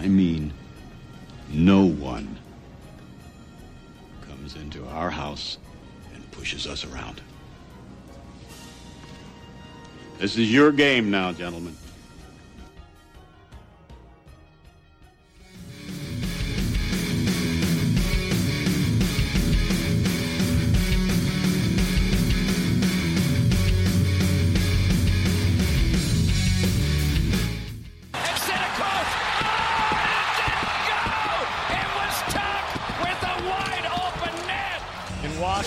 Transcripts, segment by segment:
I mean no one, comes into our house and pushes us around. This is your game now, gentlemen.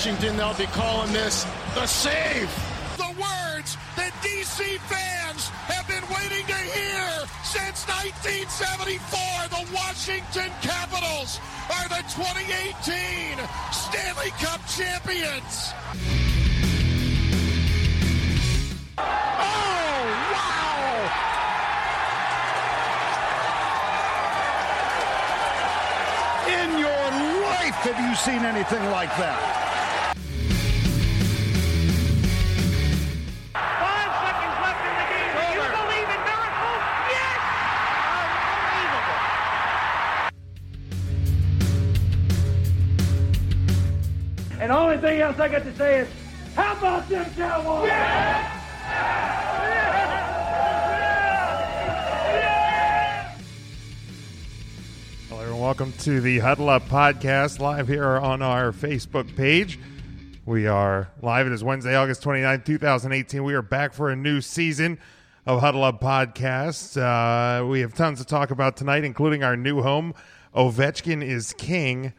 Washington, they'll be calling this the save. The words that DC fans have been waiting to hear since 1974. The Washington Capitals are the 2018 Stanley Cup champions. Oh, wow! In your life, have you seen anything like that? And the only thing else I got to say is, how about them Cowboys? Hello, everyone. Welcome to the Huddle Up Podcast live here on our Facebook page. We are live. It is Wednesday, August 29, 2018. We are back for a new season of Huddle Up Podcast. Uh, we have tons to talk about tonight, including our new home. Ovechkin is king.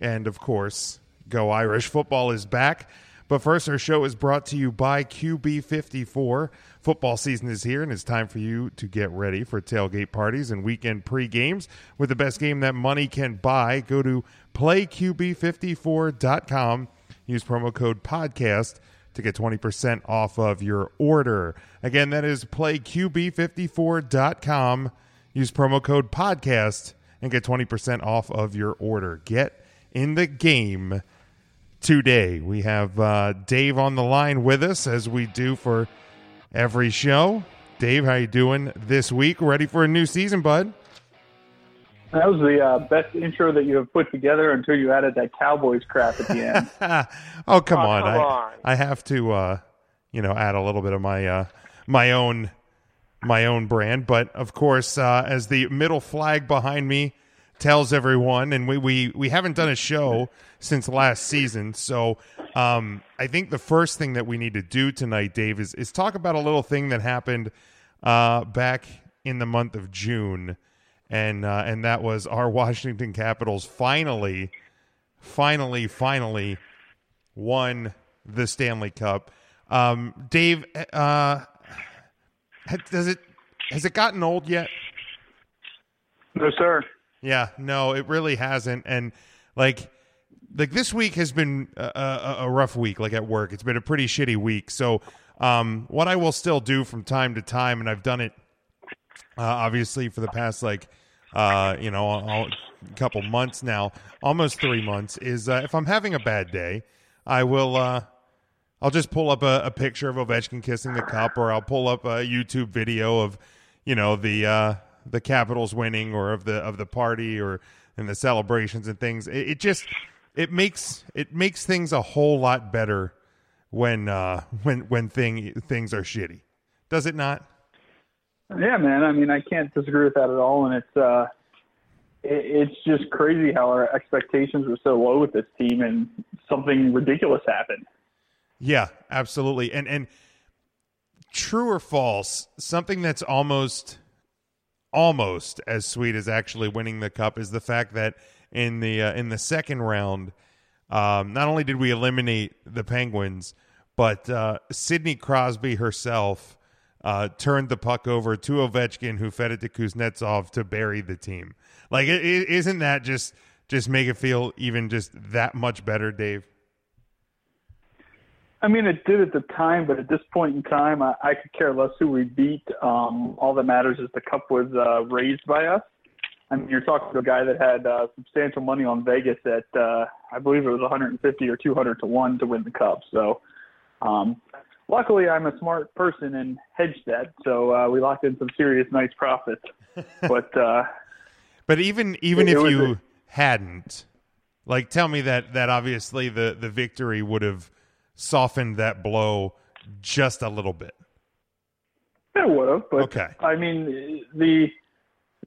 And of course, Go Irish. Football is back. But first, our show is brought to you by QB54. Football season is here, and it's time for you to get ready for tailgate parties and weekend pre-games with the best game that money can buy. Go to playqb54.com. Use promo code podcast to get 20% off of your order. Again, that is playqb54.com. Use promo code podcast and get 20% off of your order. Get in the game today. We have uh, Dave on the line with us as we do for every show. Dave, how you doing this week? Ready for a new season, bud? That was the uh, best intro that you have put together until you added that Cowboys crap at the end. oh, come Oh, on. come I, on. I have to uh, you know, add a little bit of my uh my own my own brand, but of course, uh, as the middle flag behind me tells everyone, and we, we, we haven't done a show since last season. So um, I think the first thing that we need to do tonight, Dave, is, is talk about a little thing that happened uh, back in the month of June. And, uh, and that was our Washington Capitals finally, finally, finally won the Stanley Cup. Um, Dave, uh, does it has it gotten old yet? no, sir. Yeah, no, it really hasn't. And like, like this week has been a, a, a rough week. Like at work, it's been a pretty shitty week. So, um, what I will still do from time to time, and I've done it, uh, obviously for the past like, uh, you know, a, a couple months now, almost three months, is uh, if I'm having a bad day, I will. Uh, I'll just pull up a, picture of Ovechkin kissing the cup, or I'll pull up a YouTube video of, you know, the uh, the Capitals winning, or of the of the party, or and the celebrations and things. It, it just it makes it makes things a whole lot better when uh, when when thing things are shitty. Does it not? Yeah, man. I mean, I can't disagree with that at all. And it's uh, it, it's just crazy how our expectations were so low with this team, and something ridiculous happened. Yeah, absolutely. And and true or false, something that's almost almost as sweet as actually winning the cup is the fact that in the uh, in the second round, um, not only did we eliminate the Penguins, but uh, Sidney Crosby herself uh, turned the puck over to Ovechkin, who fed it to Kuznetsov to bury the team. Like, isn't that just just make it feel even just that much better, Dave? I mean, it did at the time, but at this point in time, I, I could care less who we beat. Um, all that matters is the cup was uh, raised by us. I mean, you're talking to a guy that had uh, substantial money on Vegas at, uh, I believe it was 150 or 200 to one to win the cup. So, um, luckily, I'm a smart person and hedged that, so uh, we locked in some serious nice profits. but, uh, but even even it- it if was you a- hadn't, like, tell me that that obviously the the victory would have softened that blow just a little bit. It would have, but Okay. I mean, the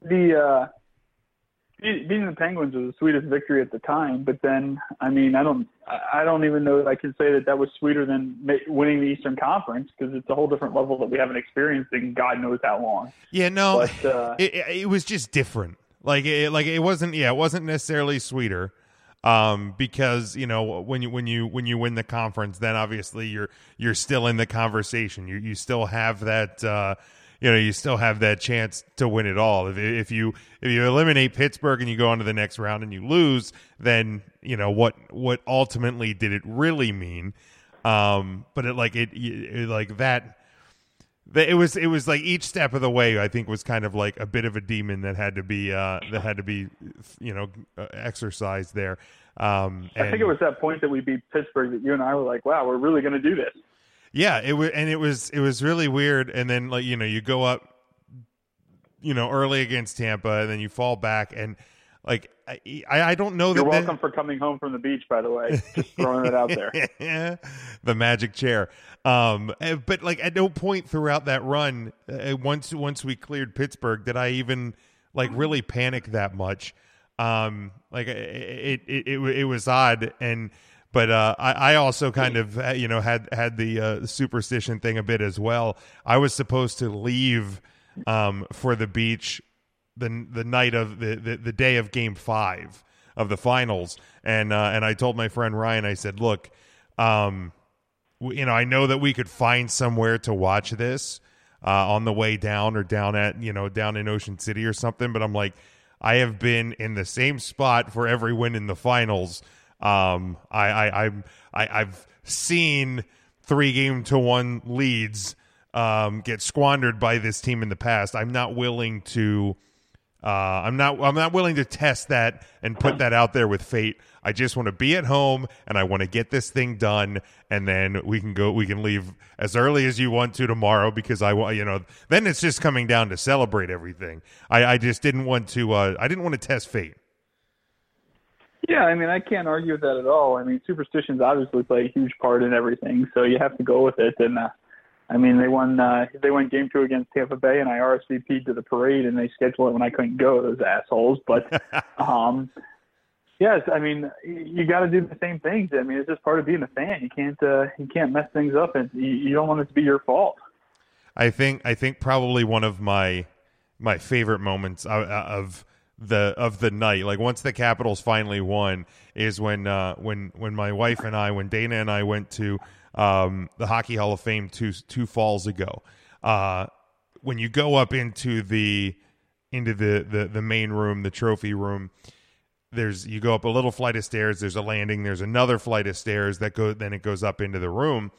the uh, beating the Penguins was the sweetest victory at the time. But then, I mean, I don't, I don't even know that I can say that that was sweeter than winning the Eastern Conference because it's a whole different level that we haven't experienced in God knows how long. Yeah, no, But, uh, it, it it was just different. Like it, like it wasn't. Yeah, it wasn't necessarily sweeter. Um, because you know when you when you when you win the conference, then obviously you're you're still in the conversation. You you still have that. Uh, you know, you still have that chance to win it all. If if you if you eliminate Pittsburgh and you go on to the next round and you lose, then you know what what ultimately did it really mean? Um, but it like it, it like that it was it was like each step of the way I think was kind of like a bit of a demon that had to be uh that had to be you know uh, exercised there um I think it was that point that we beat Pittsburgh that you and I were like, wow, we're really going to do this. Yeah it was and it was it was really weird and then like you know you go up you know early against Tampa and then you fall back and like I I, don't know You're that- welcome for coming home from the beach, by the way. Just throwing it out there. the magic chair. Um, eh, but like at no point throughout that run, uh, once once we cleared Pittsburgh, did I even like really panic that much. Um, like it it it, it, it was odd and. But uh, I, I also kind of uh, you know had had the uh, superstition thing a bit as well. I was supposed to leave um, for the beach the the night of the, the, the day of game five of the finals and uh, and I told my friend Ryan I said look um you know I know that we could find somewhere to watch this uh, on the way down or down at you know down in Ocean City or something but I'm like I have been in the same spot for every win in the finals um I I I'm I, I've seen three game to one leads um get squandered by this team in the past I'm not willing to uh, I'm not. I'm not willing to test that and put that out there with fate. I just want to be at home and I want to get this thing done, and then we can go. We can leave as early as you want to tomorrow because I want. You know, then it's just coming down to celebrate everything. I, I just didn't want to. Uh, I didn't want to test fate. Yeah, I mean, I can't argue with that at all. I mean, superstitions obviously play a huge part in everything, so you have to go with it. And uh, I mean, they won. Uh, they won Game Two against Tampa Bay, and I RSVP'd to the parade, and they scheduled it when I couldn't go. Those assholes. But um, yes, I mean, you got to do the same things. I mean, it's just part of being a fan. You can't. Uh, you can't mess things up, and you, you don't want it to be your fault. I think I think probably one of my my favorite moments of, of the of the night, like once the Capitals finally won, is when uh, when when my wife and I, when Dana and I went to um, the Hockey Hall of Fame two two falls ago. Uh, when you go up into the into the, the the main room, the trophy room, there's you go up a little flight of stairs there's a landing there's another flight of stairs that go then it goes up into the room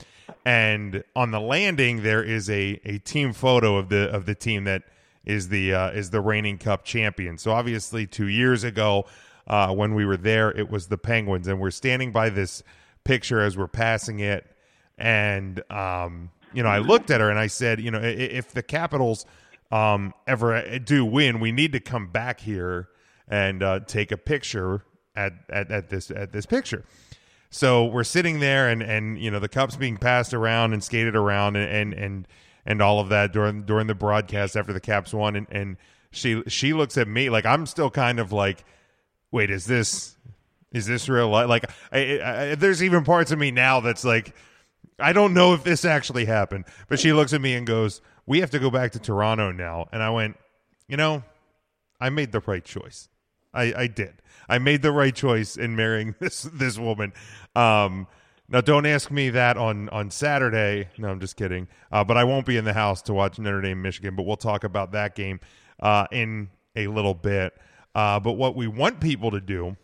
and on the landing there is a a team photo of the of the team that is the uh, is the reigning cup champion so obviously 2 years ago uh, when we were there it was the penguins and we're standing by this picture as we're passing it and um you know I looked at her and I said you know if the capitals um ever do win we need to come back here and uh, take a picture at, at, at this at this picture. So we're sitting there, and, and you know the cups being passed around and skated around, and and and, and all of that during during the broadcast after the Caps won, and, and she she looks at me like I'm still kind of like, wait, is this is this real life? Like, I, I, there's even parts of me now that's like, I don't know if this actually happened. But she looks at me and goes, "We have to go back to Toronto now," and I went, you know, I made the right choice. I, I did. I made the right choice in marrying this this woman. Um, now, don't ask me that on on Saturday. No, I'm just kidding. Uh, but I won't be in the house to watch Notre Dame Michigan. But we'll talk about that game uh, in a little bit. Uh, but what we want people to do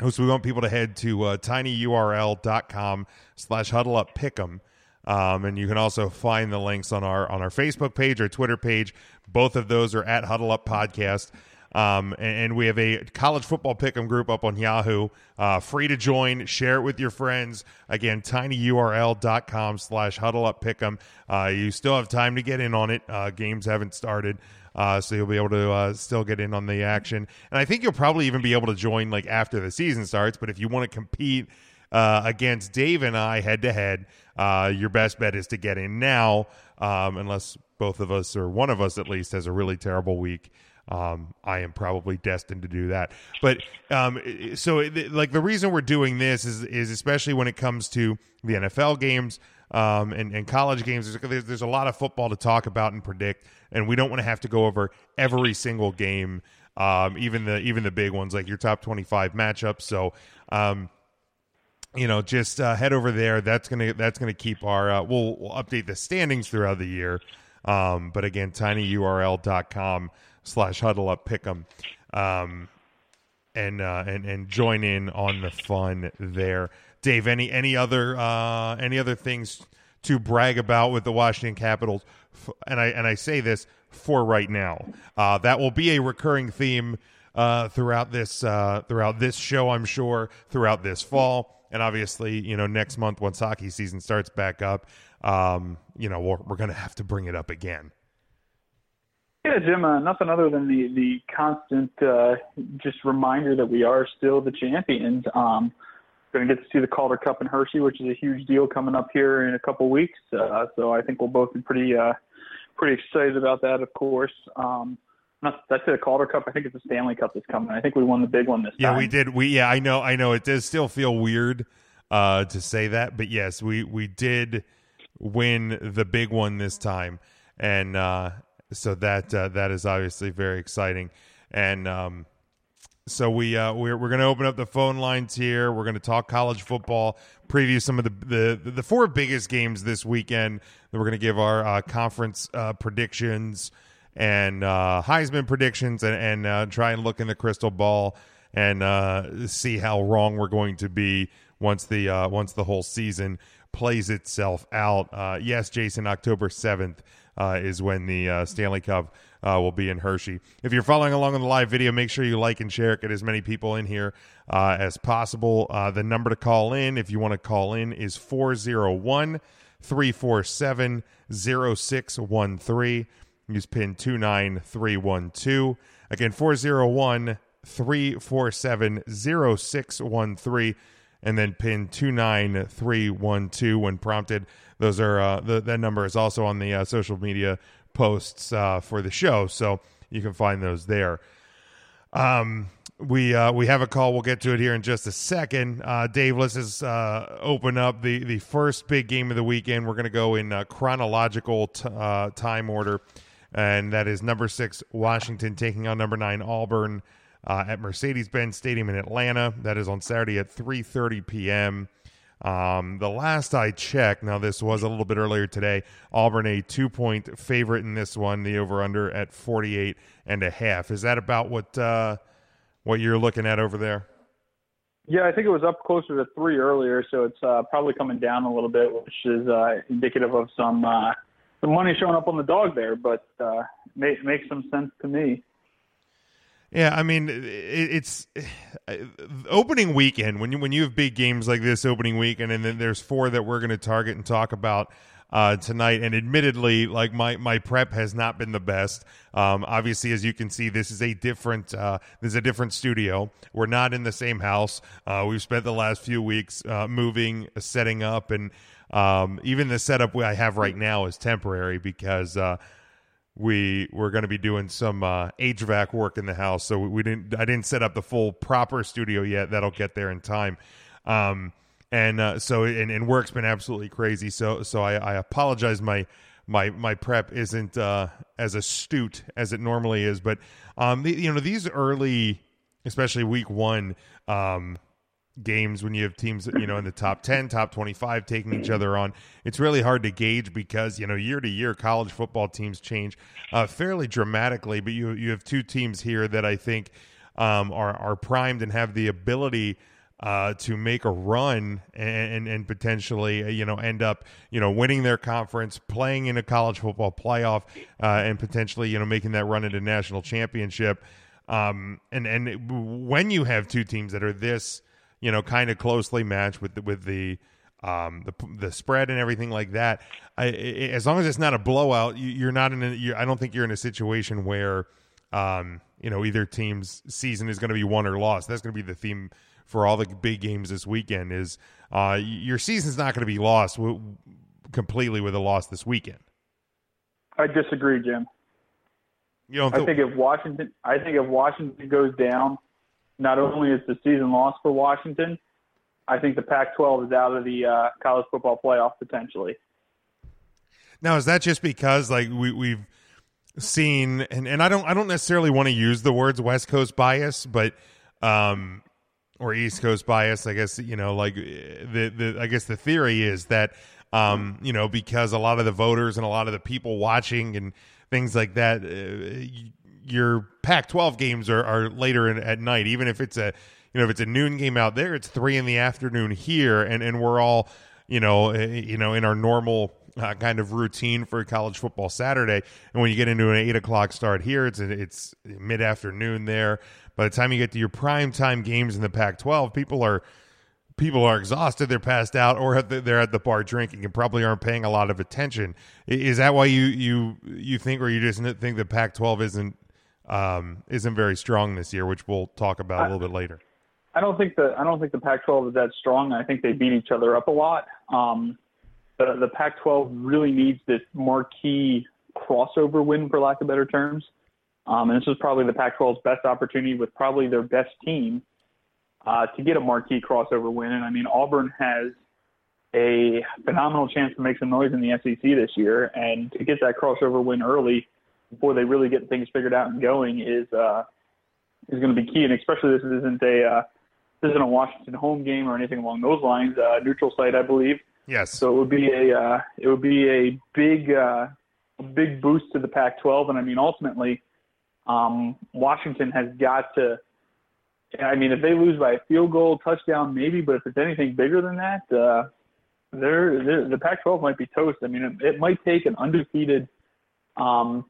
is we want people to head to uh, tinyurl.com slash huddle up pick'em. Um, and you can also find the links on our on our Facebook page or Twitter page. Both of those are at Huddle Up Podcast. Um, and, and, we have a college football pick'em group up on Yahoo. Uh, free to join. Share it with your friends. Again, tinyurl.com slash huddle up pick'em. Uh, you still have time to get in on it. Uh, games haven't started. Uh, so you'll be able to uh, still get in on the action. And I think you'll probably even be able to join like after the season starts. But if you want to compete uh, against Dave and I head to head, your best bet is to get in now, um, unless both of us or one of us at least has a really terrible week um, I am probably destined to do that. But um, so, like the reason we're doing this is is especially when it comes to the NFL games um, and, and college games. There's, there's a lot of football to talk about and predict, and we don't want to have to go over every single game, um, even the even the big ones like your top 25 matchups. So. Um, you know, just uh, head over there. That's gonna that's gonna keep our. Uh, we'll, we'll update the standings throughout the year. Um, but again, tinyurl.com slash huddle up pick 'em, um, and uh, and and join in on the fun there. Dave, any any other uh, any other things to brag about with the Washington Capitals? And I and I say this for right now. Uh, that will be a recurring theme uh, throughout this uh, throughout this show. I'm sure throughout this fall, and obviously, you know, next month once hockey season starts back up, um, you know, we're, we're going to have to bring it up again. Yeah, Jim. Uh, nothing other than the the constant uh, just reminder that we are still the champions. Um, going to get to see the Calder Cup in Hershey, which is a huge deal coming up here in a couple weeks. Uh, so I think we'll both be pretty uh, pretty excited about that. Of course. Um, not that's it, a Calder Cup. I think it's the Stanley Cup that's coming. I think we won the big one this yeah, time. Yeah, we did. We yeah, I know. I know. It does still feel weird uh, to say that, but yes, we we did win the big one this time, and uh, so that uh, that is obviously very exciting, and um, so we uh, we're we're going to open up the phone lines here. We're going to talk college football, preview some of the the the four biggest games this weekend. Then we're going to give our uh, conference uh, predictions and uh, Heisman predictions, and and uh, try and look in the crystal ball and see how wrong we're going to be once the once the whole season plays itself out. yes, Jason, October seventh uh, is when the uh, Stanley Cup uh, will be in Hershey. If you're following along on the live video, make sure you like and share it. Get as many people in here uh, as possible. Uh, the number to call in, if you want to call in, is 401 347 0613. Use pin 29312. Again, 401 347 0613 and then pin 29312 when prompted. Those are uh, the, that number is also on the uh, social media posts uh, for the show, so you can find those there. Um, we uh, we have a call. We'll get to it here in just a second. Uh, Dave, let's just uh, open up the the first big game of the weekend. We're going to go in uh, chronological t- uh, time order, and that is number six Washington taking on number nine Auburn uh, at Mercedes-Benz Stadium in Atlanta. That is on Saturday at 3:30 p.m. Um, the last I checked, now this was a little bit earlier today, Auburn a two point favorite in this one, the over under at 48 and a half. Is that about what, uh, what you're looking at over there? Yeah, I think it was up closer to three earlier, so it's uh, probably coming down a little bit, which is uh, indicative of some uh, some money showing up on the dog there. But uh, make, makes some sense to me. Yeah, I mean, it's opening weekend when you when you have big games like this opening weekend, and then there's four that we're going to target and talk about uh, tonight. And admittedly, like my my prep has not been the best. Um, obviously, as you can see, this is a different uh, this is a different studio. We're not in the same house. Uh, we've spent the last few weeks uh, moving, setting up, and um, even the setup I have right now is temporary because uh, we were going to be doing some uh, HVAC work in the house, so we, didn't. I didn't set up the full proper studio yet. That'll get there in time. Um, and uh, so and, and, work's been absolutely crazy. So so I, I apologize. My my my prep isn't uh, as astute as it normally is, but um, the, you know these early especially week one um, games when you have teams you know in the top 10 top 25 taking each other on it's really hard to gauge because you know year to year college football teams change uh, fairly dramatically but you you have two teams here that i think um, are are primed and have the ability uh, to make a run and, and, potentially uh, you know end up you know winning their conference, playing in a college football playoff, uh, and potentially you know making that run into national championship. Um, and and when you have two teams that are this you know kind of closely matched with the, with the um, the the spread and everything like that. I, as long as it's not a blowout, you, are not in. A, you, I don't think you're in a situation where um, you know either team's season is going to be won or lost. That's going to be the theme for all the big games this weekend. Is uh, your season's not going to be lost w- completely with a loss this weekend? I disagree, Jim. You don't? Th- I think if Washington, I think if Washington goes down, not only is the season lost for Washington, I think the Pac-12 is out of the uh, college football playoff potentially. Now, is that just because like we, we've seen, and, and I don't I don't necessarily want to use the words West Coast bias, but um, or East Coast bias. I guess you know, like the the I guess the theory is that um, you know because a lot of the voters and a lot of the people watching and things like that, uh, your Pac-12 games are, are later in, at night, even if it's a you know if it's a noon game out there, it's three in the afternoon here, and and we're all you know eh, you know in our normal uh, kind of routine for college football Saturday. And when you get into an eight o'clock start here, it's it's mid afternoon there. By the time you get to your prime time games in the Pac-12, people are people are exhausted, they're passed out, or they're at the bar drinking and probably aren't paying a lot of attention. Is that why you you you think, or you just think the Pac-12 isn't um, isn't very strong this year, which we'll talk about a little bit later? I don't think the I don't think the Pac-12 is that strong. I think they beat each other up a lot. Um, the, the Pac-12 really needs this marquee crossover win, for lack of better terms. Um, and this is probably the Pac-12's best opportunity with probably their best team uh, to get a marquee crossover win. And I mean, Auburn has a phenomenal chance to make some noise in the SEC this year, and to get that crossover win early before they really get things figured out and going is uh, is going to be key. And especially this isn't a uh, this isn't a Washington home game or anything along those lines. Uh, neutral site, I believe. Yes. So it would be a uh, it would be a big uh, big boost to the Pac-12, and I mean ultimately, um, Washington has got to. I mean, if they lose by a field goal, touchdown, maybe, but if it's anything bigger than that, uh, they're, they're, the Pac-12 might be toast. I mean, it, it might take an undefeated um,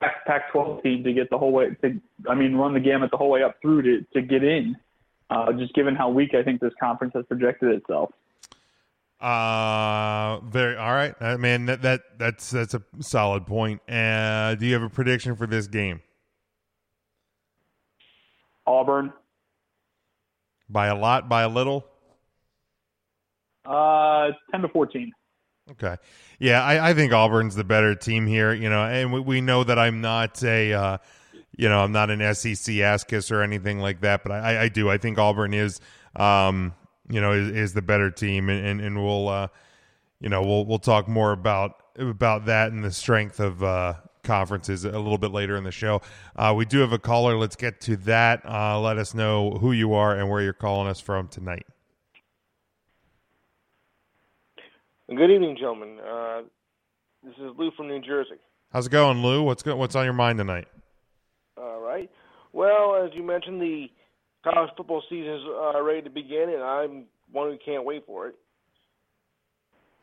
Pac-12 team to get the whole way. To, I mean, run the gamut the whole way up through to to get in. Uh, just given how weak I think this conference has projected itself. Uh, very all right. I mean that that that's that's a solid point. Uh, do you have a prediction for this game? Auburn. By a lot, by a little. Uh, ten to fourteen. Okay, yeah, I, I think Auburn's the better team here. You know, and we, we know that I'm not a, uh, you know, I'm not an SEC ass kiss or anything like that, but I, I do. I think Auburn is, um, you know, is, is the better team, and and, and we'll, uh, you know, we'll we'll talk more about about that and the strength of uh, conferences a little bit later in the show. Uh, we do have a caller. Let's get to that. Uh, let us know who you are and where you're calling us from tonight. Good evening, gentlemen. Uh, this is Lou from New Jersey. How's it going, Lou? What's go- what's on your mind tonight? All right. Well, as you mentioned, the college football season is uh, ready to begin, and I'm one who can't wait for it.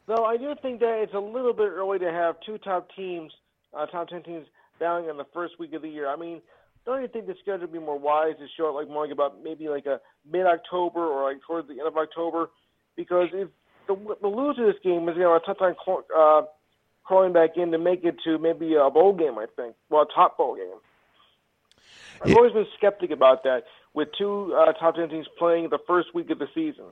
Though I do think that it's a little bit early to have two top teams, uh, top ten teams, battling in the first week of the year. I mean, don't you think the schedule would be more wise to show it like more like about maybe like a mid-October or like towards the end of October? Because if the, the loser of this game is going to have a tough time uh, crawling back in to make it to maybe a bowl game, I think. Well, a top bowl game. I've yeah. always been skeptic about that with two uh, top ten teams playing the first week of the season.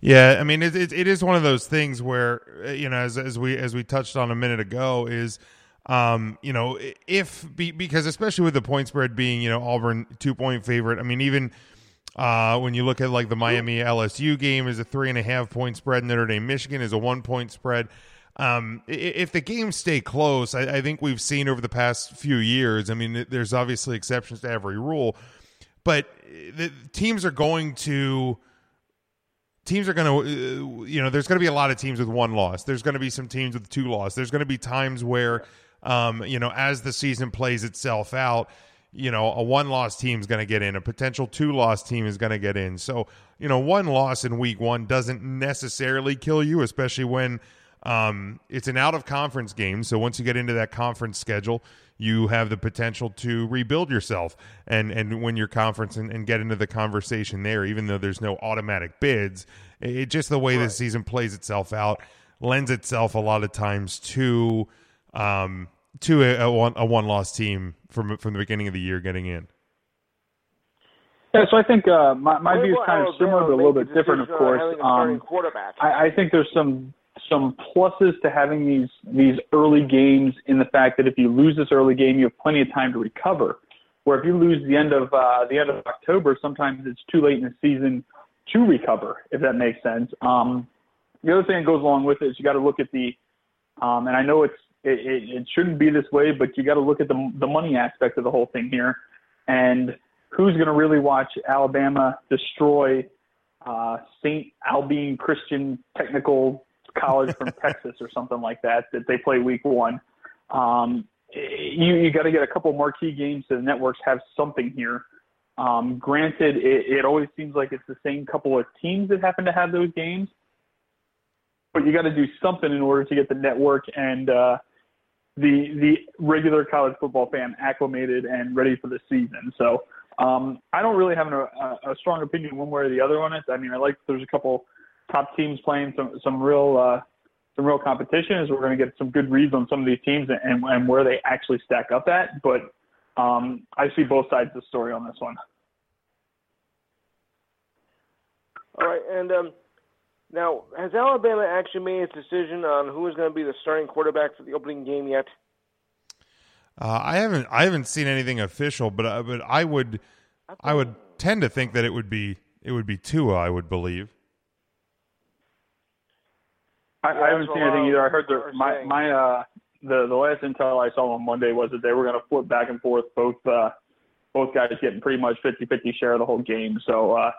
Yeah, I mean it, it, it is one of those things where uh, you know as as we as we touched on a minute ago is um you know if be, because especially with the point spread being you know Auburn two point favorite I mean even uh when you look at like the Miami LSU game is a three and a half point spread. Notre Dame Michigan is a one point spread. Um, if the games stay close, I, I, think we've seen over the past few years. I mean, there's obviously exceptions to every rule, but the teams are going to teams are going to uh, you know there's going to be a lot of teams with one loss. There's going to be some teams with two loss. There's going to be times where um, you know as the season plays itself out you know a one loss team is going to get in a potential two loss team is going to get in. So you know one loss in week one doesn't necessarily kill you especially when um, it's an out of conference game. So once you get into that conference schedule you have the potential to rebuild yourself and and win your conference and, and get into the conversation there even though there's no automatic bids. It, it just the way right. the season plays itself out lends itself a lot of times to um to a, a one a one loss team from from the beginning of the year getting in yeah, so I think uh, my, my view is kind of similar, but a little bit different, of course. Um, I, I think there's some some pluses to having these these early games in the fact that if you lose this early game, you have plenty of time to recover. Where if you lose the end of uh, the end of October, sometimes it's too late in the season to recover, if that makes sense. Um, the other thing that goes along with it is you got to look at the, um, and I know it's it, it, it shouldn't be this way, but you got to look at the the money aspect of the whole thing here, and who's going to really watch Alabama destroy uh, St. Albine Christian Technical college from Texas or something like that that they play week one. Um, you you got to get a couple marquee games so the networks have something here. Um, granted, it, it always seems like it's the same couple of teams that happen to have those games, but you got to do something in order to get the network and uh, the the regular college football fan acclimated and ready for the season. So um, I don't really have an, a, a strong opinion one way or the other on it. I mean, I like there's a couple top teams playing some some real uh, some real competition. Is we're going to get some good reads on some of these teams and, and where they actually stack up at. But um, I see both sides of the story on this one. All right, and um, now has Alabama actually made its decision on who is going to be the starting quarterback for the opening game yet? Uh, I haven't I haven't seen anything official, but uh, but I would I would tend to think that it would be it would be Tua. I would believe. I, I haven't seen anything either. I heard the my my uh the the last intel I saw on Monday was that they were going to flip back and forth, both uh both guys getting pretty much 50-50 share of the whole game. So uh it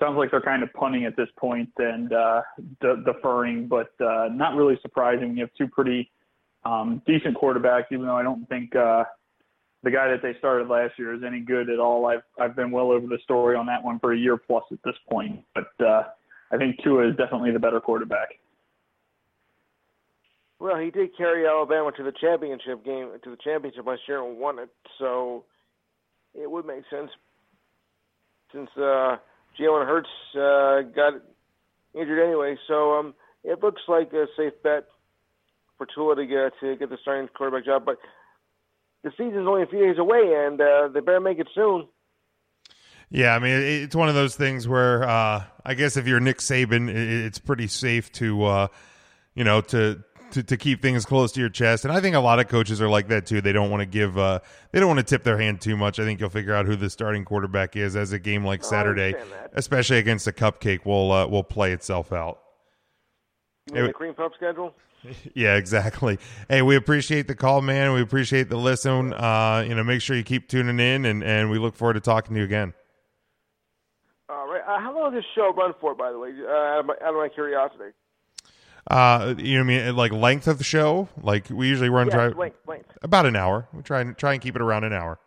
sounds like they're kind of punting at this point and uh de- deferring, but uh not really surprising. You have two pretty um decent quarterbacks, even though I don't think uh the guy that they started last year is any good at all. I've I've been well over the story on that one for a year plus at this point, but uh I think Tua is definitely the better quarterback. Well, he did carry Alabama to the championship game, to the championship last year and won it. So it would make sense since uh, Jalen Hurts uh, got injured anyway. So um, it looks like a safe bet for Tua to get to get the starting quarterback job. But the season's only a few days away, and uh, they better make it soon. Yeah, I mean it's one of those things where uh, I guess if you're Nick Saban, it's pretty safe to uh, you know to to, to keep things close to your chest. And I think a lot of coaches are like that too. They don't want to give, uh, they don't want to tip their hand too much. I think you'll figure out who the starting quarterback is as a game like Saturday, especially against a cupcake, will uh, will play itself out. You the cream puff schedule? Yeah, exactly. Hey, we appreciate the call, man. We appreciate the listen. Uh, you know, make sure you keep tuning in, and, and we look forward to talking to you again. All right. Uh, how long does this show run for, by the way? Uh, out, of my, out of my curiosity. Uh, you know, what I mean, like length of the show. Like we usually run yes, try length, length. about an hour. We try and try and keep it around an hour.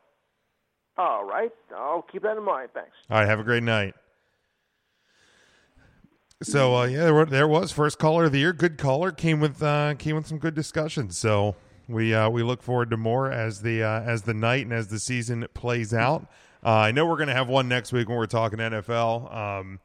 All right, I'll keep that in mind. Thanks. All right, have a great night. So uh, yeah, there, were, there was first caller of the year. Good caller came with uh, came with some good discussions. So we uh, we look forward to more as the uh, as the night and as the season plays out. Uh, I know we're going to have one next week when we're talking NFL. Um,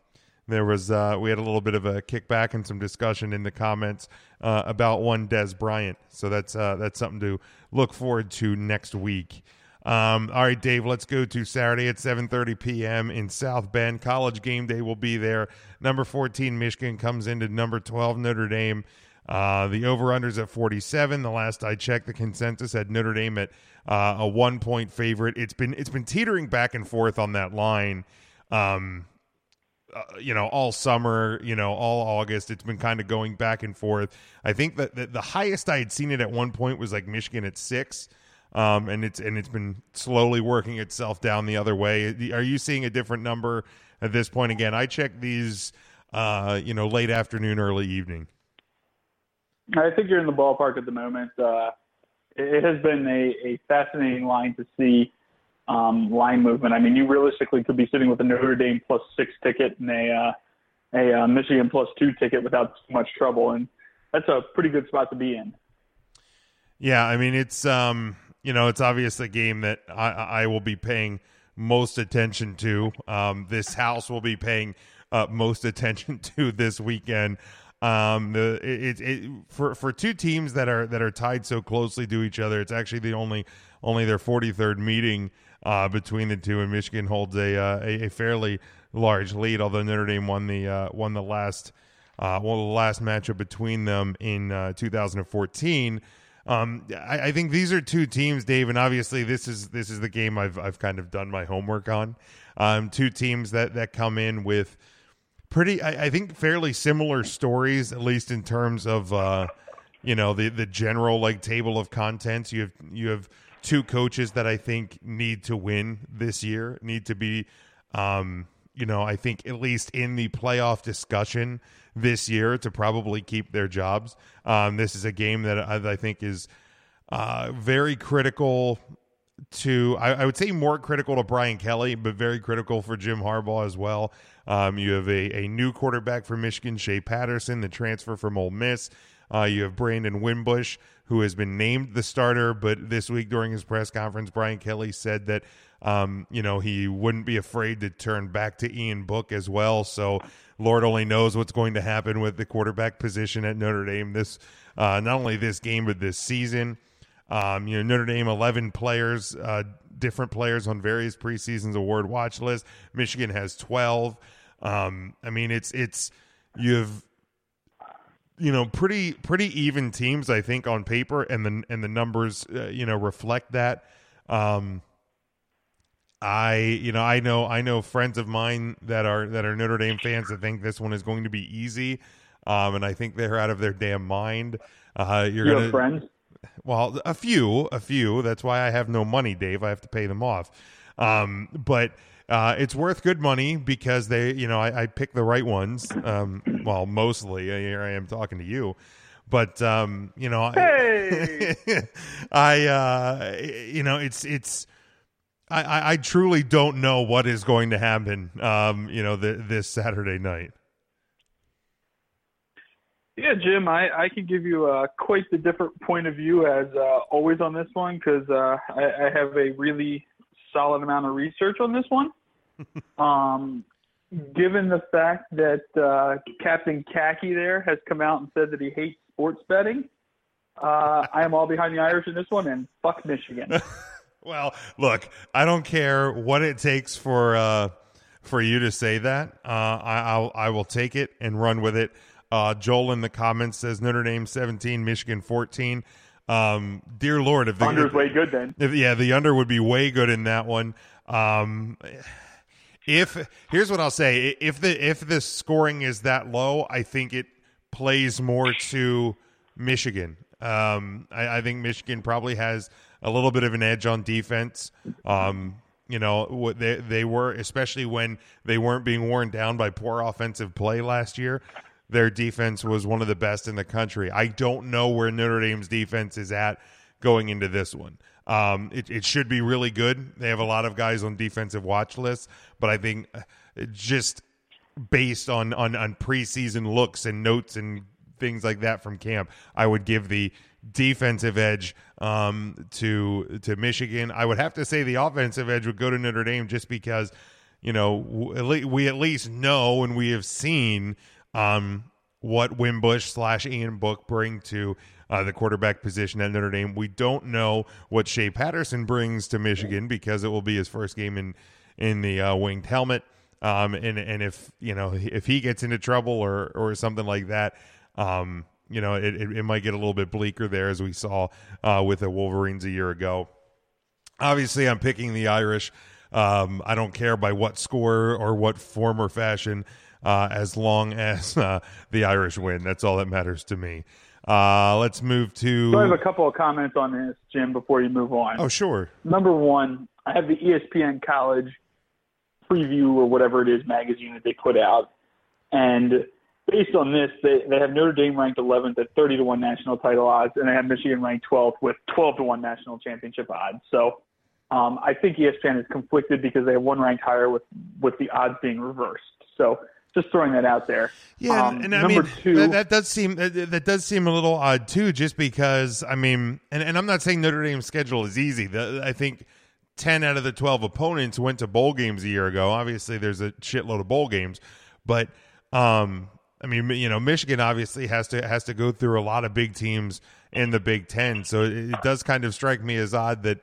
there was uh, we had a little bit of a kickback and some discussion in the comments uh, about one Dez Bryant. So that's uh, that's something to look forward to next week. Um, all right, Dave, let's go to Saturday at 7:30 p.m. in South Bend. College game day will be there. Number 14 Michigan comes into number 12 Notre Dame. Uh, the over/unders at 47. The last I checked, the consensus had Notre Dame at uh, a one-point favorite. It's been it's been teetering back and forth on that line. Um, uh, you know all summer you know all august it's been kind of going back and forth i think that the, the highest i had seen it at one point was like michigan at six um, and it's and it's been slowly working itself down the other way. Are you seeing a different number at this point? Again, I check these, uh, you know, late afternoon, early evening. I think you're in the ballpark at the moment. Uh, it has been a, a fascinating line to see um, line movement. I mean, you realistically could be sitting with a Notre Dame plus six ticket and a uh, a uh, Michigan plus two ticket without too much trouble, and that's a pretty good spot to be in. Yeah, I mean it's um you know it's obvious a game that I, I will be paying most attention to. Um, this house will be paying uh, most attention to this weekend. Um, the it, it, for for two teams that are that are tied so closely to each other, it's actually the only only their 43rd meeting uh, between the two, and Michigan holds a, uh, a, a fairly large lead. Although Notre Dame won the uh, won the last uh, well the last matchup between them in uh, 2014. Um, I, I, think these are two teams, Dave, and obviously this is this is the game I've I've kind of done my homework on. Um, two teams that that come in with pretty, I, I, think, fairly similar stories, at least in terms of uh, you know the the general like table of contents. You have you have two coaches that I think need to win this year, need to be, um, you know, I think at least in the playoff discussion this year to probably keep their jobs. Um, this is a game that I, I think is uh, very critical to, I, I, would say more critical to Brian Kelly, but very critical for Jim Harbaugh as well. Um, you have a, a new quarterback for Michigan, Shea Patterson, the transfer from Ole Miss. Uh, you have Brandon Wimbush, who has been named the starter, but this week during his press conference, Brian Kelly said that um, you know he wouldn't be afraid to turn back to Ian Book as well. So Lord only knows what's going to happen with the quarterback position at Notre Dame this uh, not only this game but this season. Um, you know Notre Dame eleven players, uh, different players on various preseasons award watch lists. Michigan has twelve. Um, I mean it's it's you have you know pretty pretty even teams I think on paper and the and the numbers uh, you know reflect that um I you know I know I know friends of mine that are that are Notre Dame fans that think this one is going to be easy um and I think they're out of their damn mind uh you're you gonna friends well a few a few that's why I have no money Dave I have to pay them off um but uh, it's worth good money because they, you know, I, I pick the right ones. Um, well, mostly here I am talking to you, but um, you know, hey! I, uh, you know, it's it's. I, I truly don't know what is going to happen, um, you know, the, this Saturday night. Yeah, Jim, I, I can give you uh, quite the different point of view as uh, always on this one because uh, I, I have a really solid amount of research on this one. um, given the fact that uh, Captain Khaki there has come out and said that he hates sports betting, uh, I am all behind the Irish in this one, and fuck Michigan. well, look, I don't care what it takes for uh, for you to say that. Uh, I, I'll, I will take it and run with it. Uh, Joel in the comments says Notre Dame 17, Michigan 14. Um, dear Lord, if the under's way good, then if, yeah, the under would be way good in that one. Um, if here's what I'll say: if the if the scoring is that low, I think it plays more to Michigan. Um, I, I think Michigan probably has a little bit of an edge on defense. Um, you know, they they were especially when they weren't being worn down by poor offensive play last year their defense was one of the best in the country. I don't know where Notre Dame's defense is at going into this one. Um, it, it, should be really good. They have a lot of guys on defensive watch lists, but I think uh, just based on, on, on preseason looks and notes and things like that from camp, I would give the defensive edge um, to to Michigan. I would have to say the offensive edge would go to Notre Dame just because you know we at least know and we have seen um, what Wimbush slash Ian Book bring to uh, the quarterback position at Notre Dame. We don't know what Shea Patterson brings to Michigan because it will be his first game in in the uh, winged helmet. Um, and and if you know if he gets into trouble or or something like that, um, you know it, it, it might get a little bit bleaker there as we saw uh, with the Wolverines a year ago. Obviously, I'm picking the Irish. Um, I don't care by what score or what form or fashion uh, as long as uh, the Irish win. That's all that matters to me. Uh, let's move to. So I have a couple of comments on this, Jim, before you move on. Oh, sure. Number one, I have the ESPN College preview or whatever it is magazine that they put out, and based on this, they they have Notre Dame ranked 11th at 30 to one national title odds, and they have Michigan ranked 12th with 12 to one national championship odds. So. Um, I think ESPN is conflicted because they have one ranked higher with with the odds being reversed. So just throwing that out there. Yeah, Um, and I number mean two, that, that does seem that, that does seem a little odd too, just because I mean, and, and I'm not saying Notre Dame's schedule is easy. The, I think ten out of the twelve opponents went to bowl games a year ago. Obviously, there's a shitload of bowl games, but um, I mean, you know, Michigan obviously has to has to go through a lot of big teams in the Big Ten, so it, it does kind of strike me as odd that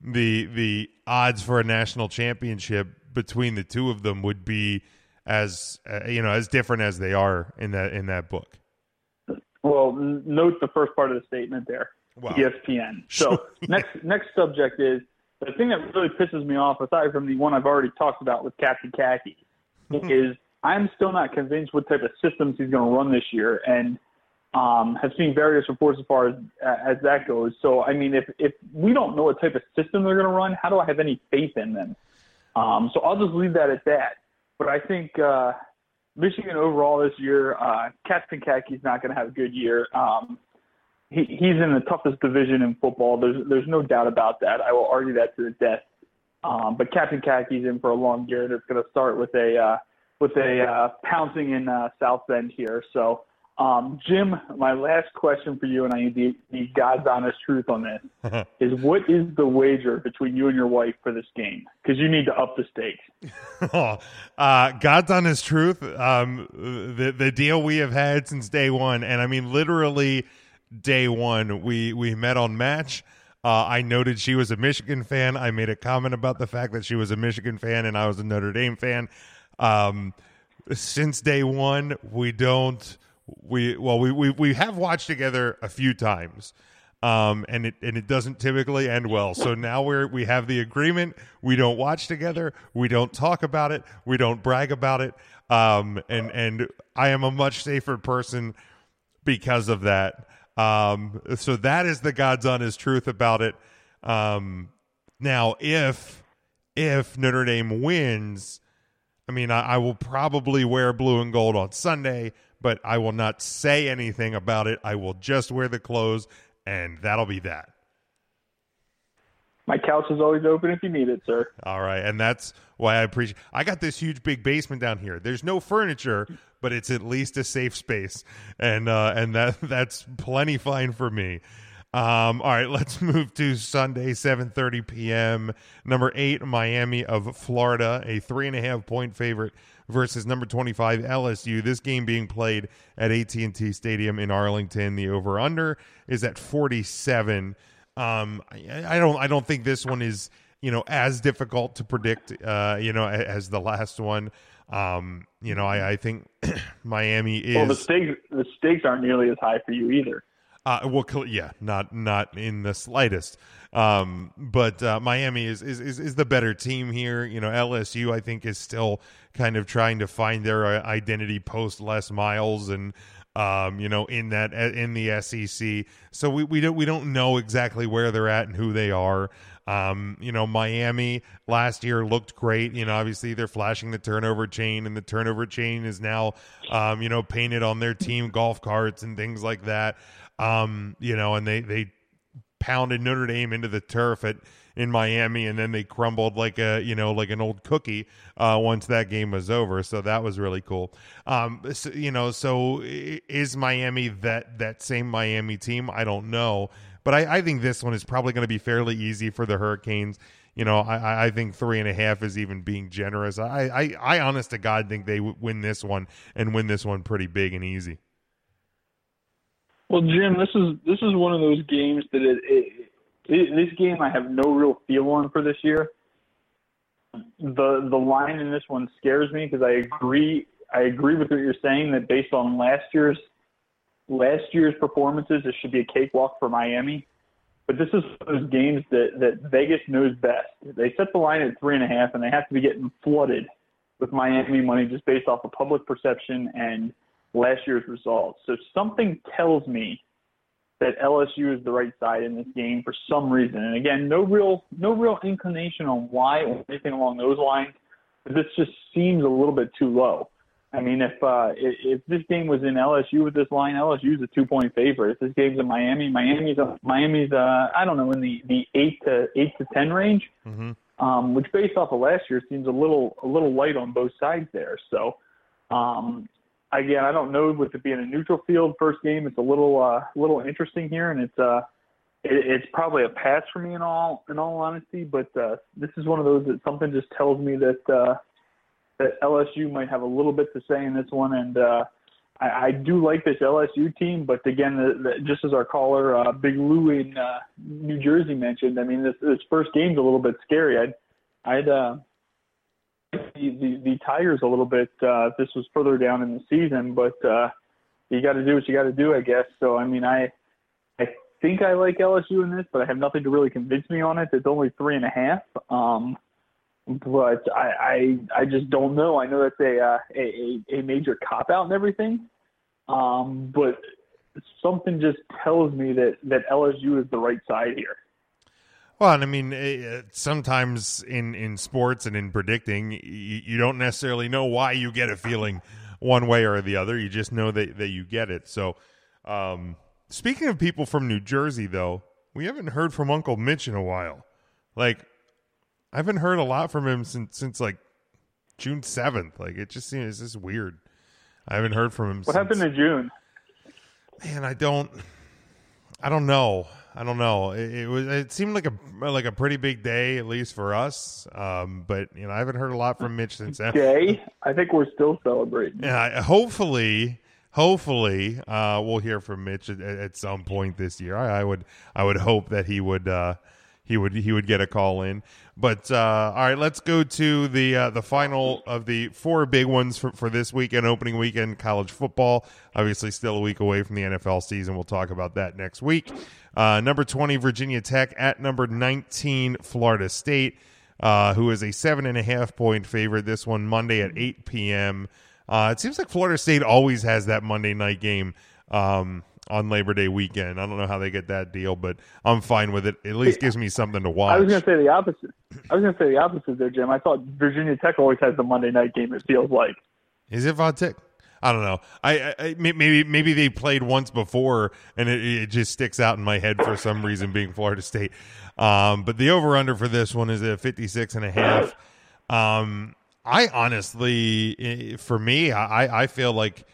the the odds for a national championship between the two of them would be as uh, you know as different as they are in that in that book. Well, n- note the first part of the statement there. Wow. ESPN. So next next subject is the thing that really pisses me off, aside from the one I've already talked about with Captain Khaki, is I'm still not convinced what type of systems he's going to run this year, and um, have seen various reports as far as as that goes. So I mean, if if we don't know what type of system they're going to run, how do I have any faith in them? Um, so I'll just leave that at that. But I think uh, Michigan overall this year, uh, Khaki's not going to have a good year. Um, he, he's in the toughest division in football. There's there's no doubt about that. I will argue that to the death. Um, but Captain Khaki's in for a long year. That's going to start with a uh, with a uh, pouncing in uh, South Bend here. So, um, Jim, my last question for you, and I need the, the God's honest truth on this, is what is the wager between you and your wife for this game? Because you need to up the stakes. uh, God's honest truth. Um, the the deal we have had since day one, and I mean literally day one. We we met on Match. Uh, I noted she was a Michigan fan. I made a comment about the fact that she was a Michigan fan and I was a Notre Dame fan. Um, since day one, we don't. We well, we we we have watched together a few times um, and it and it doesn't typically end well. So now we're we have the agreement. We don't watch together. We don't talk about it. We don't brag about it. Um, and and I am a much safer person because of that. Um, so that is the God's honest truth about it. Um, now if if Notre Dame wins, I mean I, I will probably wear blue and gold on Sunday, but I will not say anything about it. I will just wear the clothes and that'll be that. My couch is always open if you need it, sir. All right, and that's why I appreciate. I got this huge big basement down here. There's no furniture, but it's at least a safe space, and uh, and that that's plenty fine for me. Um, all right, let's move to Sunday, 7:30 p.m. Number eight, Miami of Florida, a three and a half point favorite versus number 25 LSU. This game being played at AT&T Stadium in Arlington. The over/under is at 47. Um, I, I don't I don't think this one is you know as difficult to predict uh, you know as the last one. Um, you know I, I think Miami is Well, the stakes the stakes aren't nearly as high for you either. uh, well, yeah, not not in the slightest. Um, but uh, Miami is, is is is the better team here. You know, LSU I think is still kind of trying to find their uh, identity post Les Miles and um, you know in that in the SEC. So we we don't we don't know exactly where they're at and who they are. Um, you know, Miami last year looked great. You know, obviously they're flashing the turnover chain, and the turnover chain is now, um, you know, painted on their team golf carts and things like that. Um, you know, and they they pounded Notre Dame into the turf at in Miami, and then they crumbled like a you know like an old cookie uh, once that game was over. So that was really cool. Um, so, you know, so is Miami that that same Miami team? I don't know, but I, I think this one is probably going to be fairly easy for the Hurricanes. You know, I- I, think three and a half is even being generous. I, I, I honest to God think they win this one and win this one pretty big and easy. Well, Jim, this is this is one of those games that it, it, it this game I have no real feel on for this year. The the line in this one scares me because I agree I agree with what you're saying that based on last year's last year's performances, it should be a cakewalk for Miami. But this is those games that that Vegas knows best. They set the line at three and a half, and they have to be getting flooded with Miami money just based off of public perception and last year's results. So something tells me that LSU is the right side in this game for some reason. And again, no real no real inclination on why or anything along those lines. But this just seems a little bit too low. I mean, if uh, if, if this game was in LSU with this line, LSU is a two point favorite. If this game's in Miami, Miami's a, Miami's uh, I don't know in the the eight to eight to ten range, Mm-hmm. um, which based off of last year seems a little a little light on both sides there. So um, again, I don't know with it being a neutral field first game, it's a little uh, little interesting here, and it's uh, it, it's probably a pass for me in all in all honesty. But uh, this is one of those that something just tells me that uh, that LSU might have a little bit to say in this one, and uh, I, I do like this LSU team. But again, the, the, just as our caller uh, Big Lou in uh, New Jersey mentioned, I mean this this first game's a little bit scary. I'd I'd uh, the, the Tigers a little bit. Uh, this was further down in the season, but uh, you got to do what you got to do, I guess. So I mean, I I think I like LSU in this, but I have nothing to really convince me on it. It's only three and a half. Um, but I, I I just don't know. I know that's a uh, a a major cop out and everything. Um, but something just tells me that that LSU is the right side here. Well, and I mean, eh, sometimes in in sports and in predicting, you, you don't necessarily know why you get a feeling one way or the other. You just know that that you get it. So, um, speaking of people from New Jersey, though, we haven't heard from Uncle Mitch in a while. Like, I haven't heard a lot from him since since like June seventh. Like, it just seems just weird. I haven't heard from him. What since, happened in June? Man, I don't. I don't know. I don't know. It, it was. It seemed like a like a pretty big day, at least for us. Um, but you know, I haven't heard a lot from Mitch since then. Day? I think we're still celebrating. Yeah, hopefully, hopefully, uh, we'll hear from Mitch at, at some point this year. I, I would, I would hope that he would, uh, he would, he would get a call in. But uh, all right, let's go to the uh, the final of the four big ones for, for this weekend, opening weekend, college football. Obviously, still a week away from the NFL season. We'll talk about that next week. Uh, number twenty, Virginia Tech at number nineteen, Florida State uh, who is a seven and a half point favorite. This one Monday at 8 p.m. Uh, it seems like Florida State always has that Monday night game um, on Labor Day weekend. I don't know how they get that deal, but I'm fine with it. At least gives me something to watch. I was going to say the opposite. I was going to say the opposite there, Jim. I thought Virginia Tech always has the Monday night game. It feels like. Is it Von Tech? I don't know. I, I, maybe maybe they played once before and it, it just sticks out in my head for some reason being Florida State. Um, but the over under for this one is at 56 and a half. Um, I honestly, for me, I, I feel like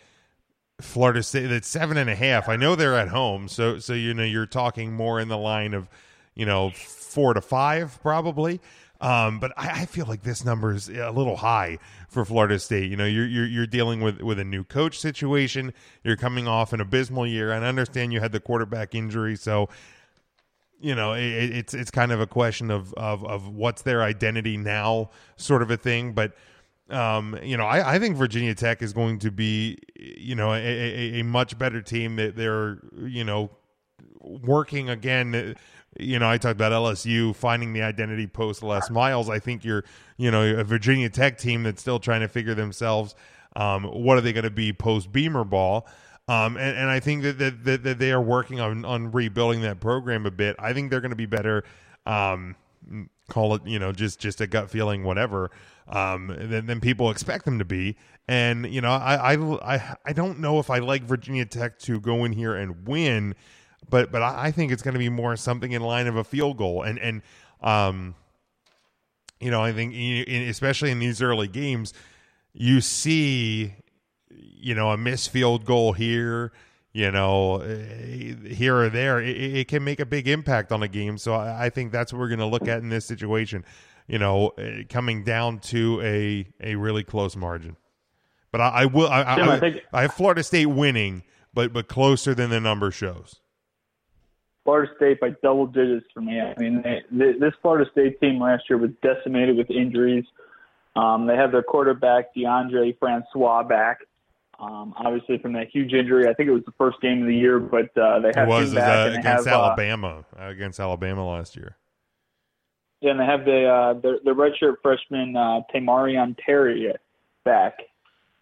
Florida State that's seven and a half. I know they're at home, so so you know you're talking more in the line of you know four to five probably. Um, but I, I feel like this number is a little high for Florida State. You know, you're you're, you're dealing with, with a new coach situation. You're coming off an abysmal year. And I understand you had the quarterback injury, so you know it, it's it's kind of a question of, of of what's their identity now, sort of a thing. But um, you know, I, I think Virginia Tech is going to be you know a, a, a much better team. That they're you know working again you know, I talked about LSU finding the identity post Les Miles. I think you're, you know, a Virginia Tech team that's still trying to figure themselves. Um, what are they going to be post Beamer ball? Um, and, and I think that, that, that, they are working on, on rebuilding that program a bit. I think they're going to be better. Um, call it, you know, just, just a gut feeling, whatever, um, than, than people expect them to be. And, you know, I, I, I don't know if I like Virginia Tech to go in here and win but but I think it's going to be more something in line of a field goal, and and um, you know, I think especially in these early games, you see, you know, a missed field goal here, you know, here or there, it, it can make a big impact on a game. So I, think that's what we're going to look at in this situation. You know, coming down to a a really close margin. But I, I will. I, Jim, I, I think- I have Florida State winning, but but closer than the number shows. Florida State by double digits for me. I mean, they, they, this Florida State team last year was decimated with injuries. Um, they have their quarterback Deondre Francois back, um, obviously from that huge injury. I think it was the first game of the year, but uh, they It have was him back uh, against have, uh, Alabama against Alabama last year. Yeah, and they have the uh, the, the redshirt freshman uh, Tamorrion Terry back,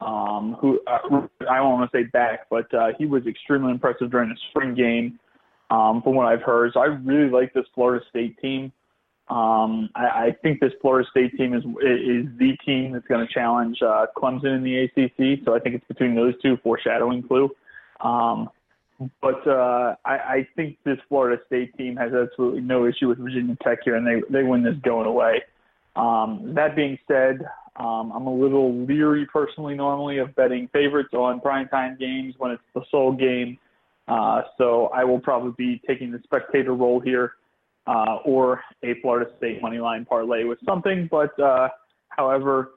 um, who uh, I don't want to say back, but uh, he was extremely impressive during the spring game. Um, from what I've heard. So I really like this Florida State team. Um, I, I think this Florida State team is is the team that's going to challenge uh, Clemson in the ACC. So I think it's between those two, foreshadowing clue. Um, but uh, I, I think this Florida State team has absolutely no issue with Virginia Tech here, and they they win this going away. Um, that being said, um, I'm a little leery personally normally of betting favorites on primetime games when it's the sole game. Uh, so I will probably be taking the spectator role here uh, or a Florida State money line parlay with something. But uh, however,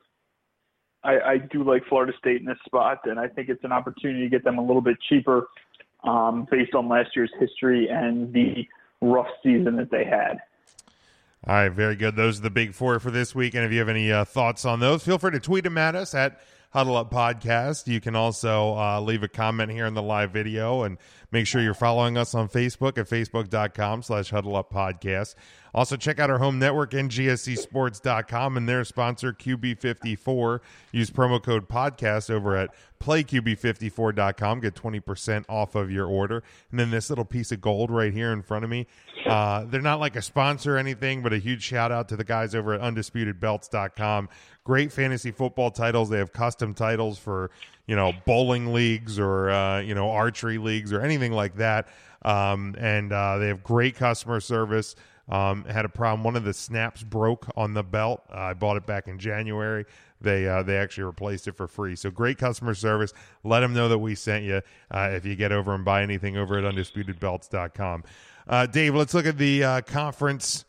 I, I do like Florida State in this spot, and I think it's an opportunity to get them a little bit cheaper um, based on last year's history and the rough season that they had. All right, very good. Those are the big four for this week. And if you have any uh, thoughts on those, feel free to tweet them at us at Huddle Up Podcast. You can also uh, leave a comment here in the live video and make sure you're following us on Facebook at facebook.com slash Huddle Up Podcast. Also, check out our home network, ngscsports.com, and their sponsor, QB54. Use promo code podcast over at playqb54.com. Get 20% off of your order. And then this little piece of gold right here in front of me. Uh, they're not like a sponsor or anything, but a huge shout out to the guys over at undisputedbelts.com. Great fantasy football titles. They have custom titles for, you know, bowling leagues or, uh, you know, archery leagues or anything like that. Um, and uh, they have great customer service. Um, had a problem. One of the snaps broke on the belt. Uh, I bought it back in January. They uh, they actually replaced it for free. So great customer service. Let them know that we sent you uh, if you get over and buy anything over at undisputedbelts.com. Uh, Dave, let's look at the uh, conference.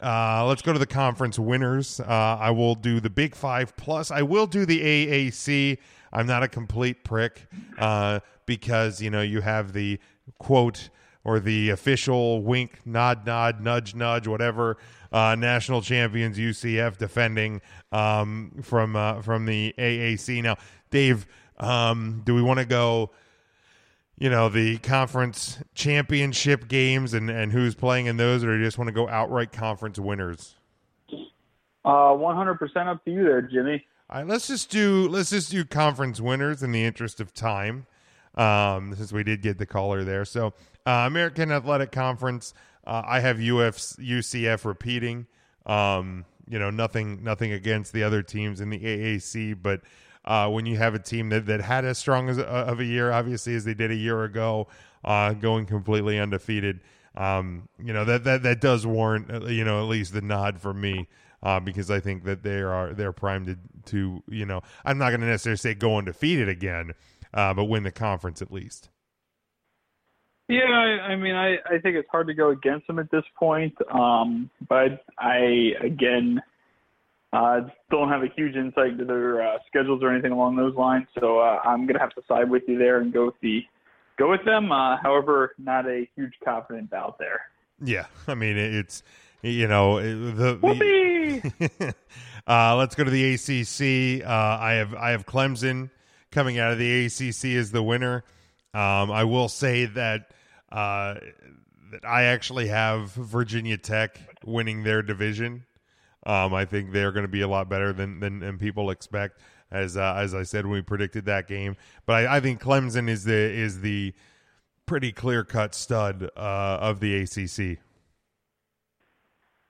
Uh, let's go to the conference winners. Uh, I will do the Big Five plus. I will do the AAC. I'm not a complete prick because you know you have the quote or the official wink, nod, nod, nudge, nudge, whatever. Uh, national champions UCF defending um, from uh, from the AAC. Now, Dave, um, do we want to go? You know the conference championship games and, and who's playing in those, or do you just want to go outright conference winners? Uh, 100% up to you there, Jimmy. All right, let's just do let's just do conference winners in the interest of time, um, since we did get the caller there. So uh, American Athletic Conference. Uh, I have UF, UCF repeating. Um, you know, nothing nothing against the other teams in the AAC, but uh, when you have a team that, that had as strong as, uh, of a year, obviously as they did a year ago, uh, going completely undefeated, um, you know that that that does warrant uh, you know at least the nod from me. Uh, because I think that they are they're primed to, to you know I'm not going to necessarily say go undefeated again, uh, but win the conference at least. Yeah, I, I mean, I, I think it's hard to go against them at this point. Um, but I, again, uh, don't have a huge insight into their uh, schedules or anything along those lines. So uh, I'm going to have to side with you there and go with the go with them. Uh, however, not a huge confidence out there. Yeah, I mean, it's you know the. the uh, let's go to the ACC. Uh, I have I have Clemson coming out of the ACC as the winner. Um, I will say that uh, that I actually have Virginia Tech winning their division. Um, I think they're going to be a lot better than, than, than people expect, as uh, as I said when we predicted that game. But I, I think Clemson is the is the pretty clear cut stud uh, of the ACC.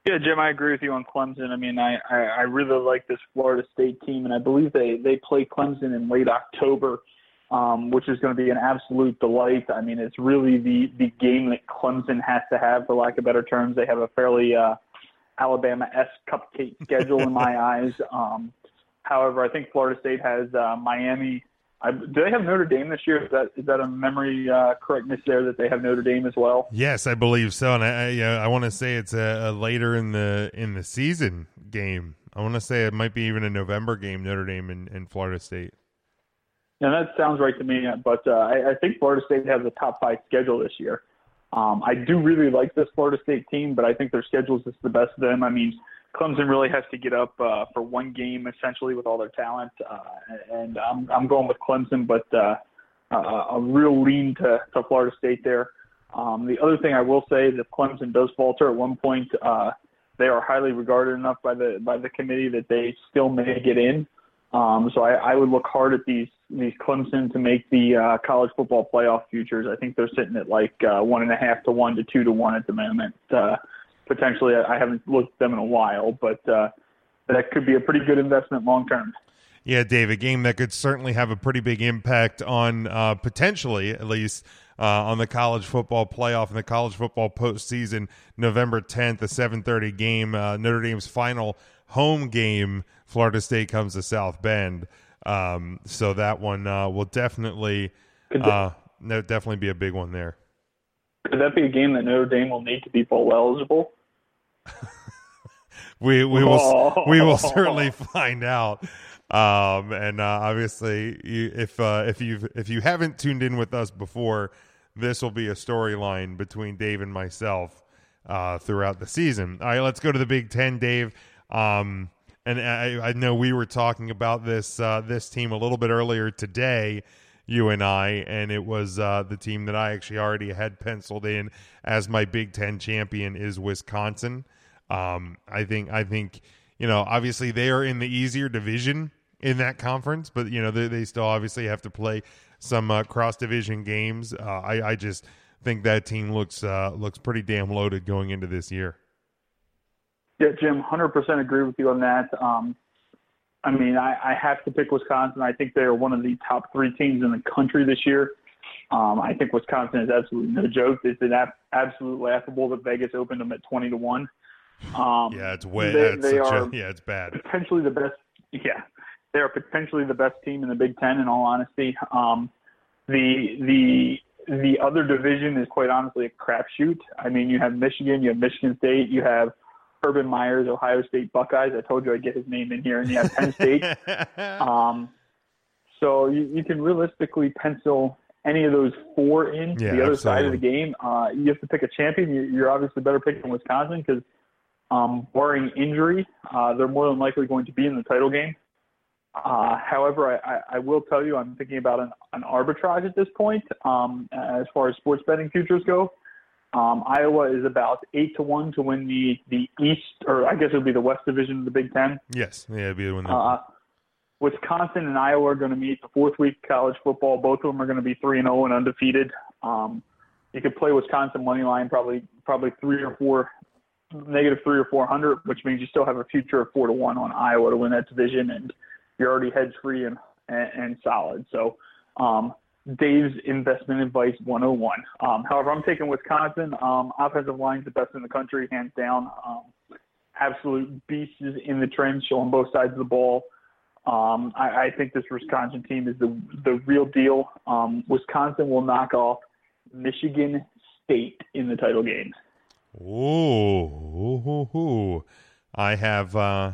Yeah, Jim, I agree with you on Clemson. I mean, I, I, I really like this Florida State team, and I believe they they play Clemson in late October um, which is going to be an absolute delight. I mean, it's really the the game that Clemson has to have, for lack of better terms. They have a fairly uh, Alabama-esque cupcake schedule in my eyes. Um, however, I think Florida State has uh, Miami. I, do they have Notre Dame this year? Is that is that a memory uh, correctness there that they have Notre Dame as well? Yes, I believe so, and I I, I want to say it's a, a later in the in the season game. I want to say it might be even a November game, Notre Dame and, and Florida State. Yeah, that sounds right to me. But uh, I, I think Florida State has a top five schedule this year. Um, I do really like this Florida State team, but I think their schedule is just the best of them. I mean, Clemson really has to get up uh, for one game essentially with all their talent, uh, and I'm, I'm going with Clemson, but uh, a real lean to, to Florida State there. Um, the other thing I will say is if Clemson does falter at one point, uh, they are highly regarded enough by the by the committee that they still may get in. Um, so I, I would look hard at these these Clemson to make the uh, college football playoff futures. I think they're sitting at like uh, one and a half to one to two to one at the moment. Uh, potentially, I haven't looked at them in a while, but uh, that could be a pretty good investment long term. Yeah, Dave, a game that could certainly have a pretty big impact on uh, potentially, at least, uh, on the college football playoff and the college football postseason. November tenth, the seven thirty game. Uh, Notre Dame's final home game. Florida State comes to South Bend, um, so that one uh, will definitely, uh, no, definitely be a big one there. Could that be a game that Notre Dame will need to be bowl eligible? we we will we will certainly find out. Um, and uh, obviously, you, if uh, if you if you haven't tuned in with us before, this will be a storyline between Dave and myself uh, throughout the season. All right, let's go to the Big Ten, Dave. Um, and I, I know we were talking about this uh, this team a little bit earlier today, you and I, and it was uh, the team that I actually already had penciled in as my Big Ten champion is Wisconsin. Um, I think I think you know obviously they are in the easier division in that conference, but you know they, they still obviously have to play some uh, cross division games. Uh, I, I just think that team looks uh, looks pretty damn loaded going into this year. Yeah, Jim, 100% agree with you on that. Um, I mean, I, I have to pick Wisconsin. I think they are one of the top three teams in the country this year. Um, I think Wisconsin is absolutely no joke. It's an ab- absolute laughable that Vegas opened them at 20 to one. Um, yeah, it's way. They, they are a, yeah, it's bad. Potentially the best. Yeah, they are potentially the best team in the Big Ten. In all honesty, um, the the the other division is quite honestly a crapshoot. I mean, you have Michigan, you have Michigan State, you have Urban Meyer's Ohio State Buckeyes. I told you I'd get his name in here, and you have Penn State. um, so you, you can realistically pencil any of those four in Yeah, the other side of the game. Uh, you have to pick a champion. You, you're obviously better picking Wisconsin because, um, barring injury, uh, they're more than likely going to be in the title game. Uh, however, I, I, I will tell you, I'm thinking about an, an arbitrage at this point um, as far as sports betting futures go. Um, Iowa is about eight to one to win the the East, or I guess it would be the West Division of the Big Ten. Yes, yeah, it'd be the one. Uh, Wisconsin and Iowa are going to meet the fourth week of college football. Both of them are going to be three and zero and undefeated. Um, you could play Wisconsin money line probably probably three or four negative three or four hundred, which means you still have a future of four to one on Iowa to win that division, and you're already hedge free and, and and solid. So um, Dave's investment advice 101. Um, however, I'm taking Wisconsin. Um, offensive line's the best in the country, hands down. Um, absolute beasts in the trench on both sides of the ball. Um, I, I think this Wisconsin team is the the real deal. Um, Wisconsin will knock off Michigan State in the title game. Ooh, ooh, ooh. I have uh,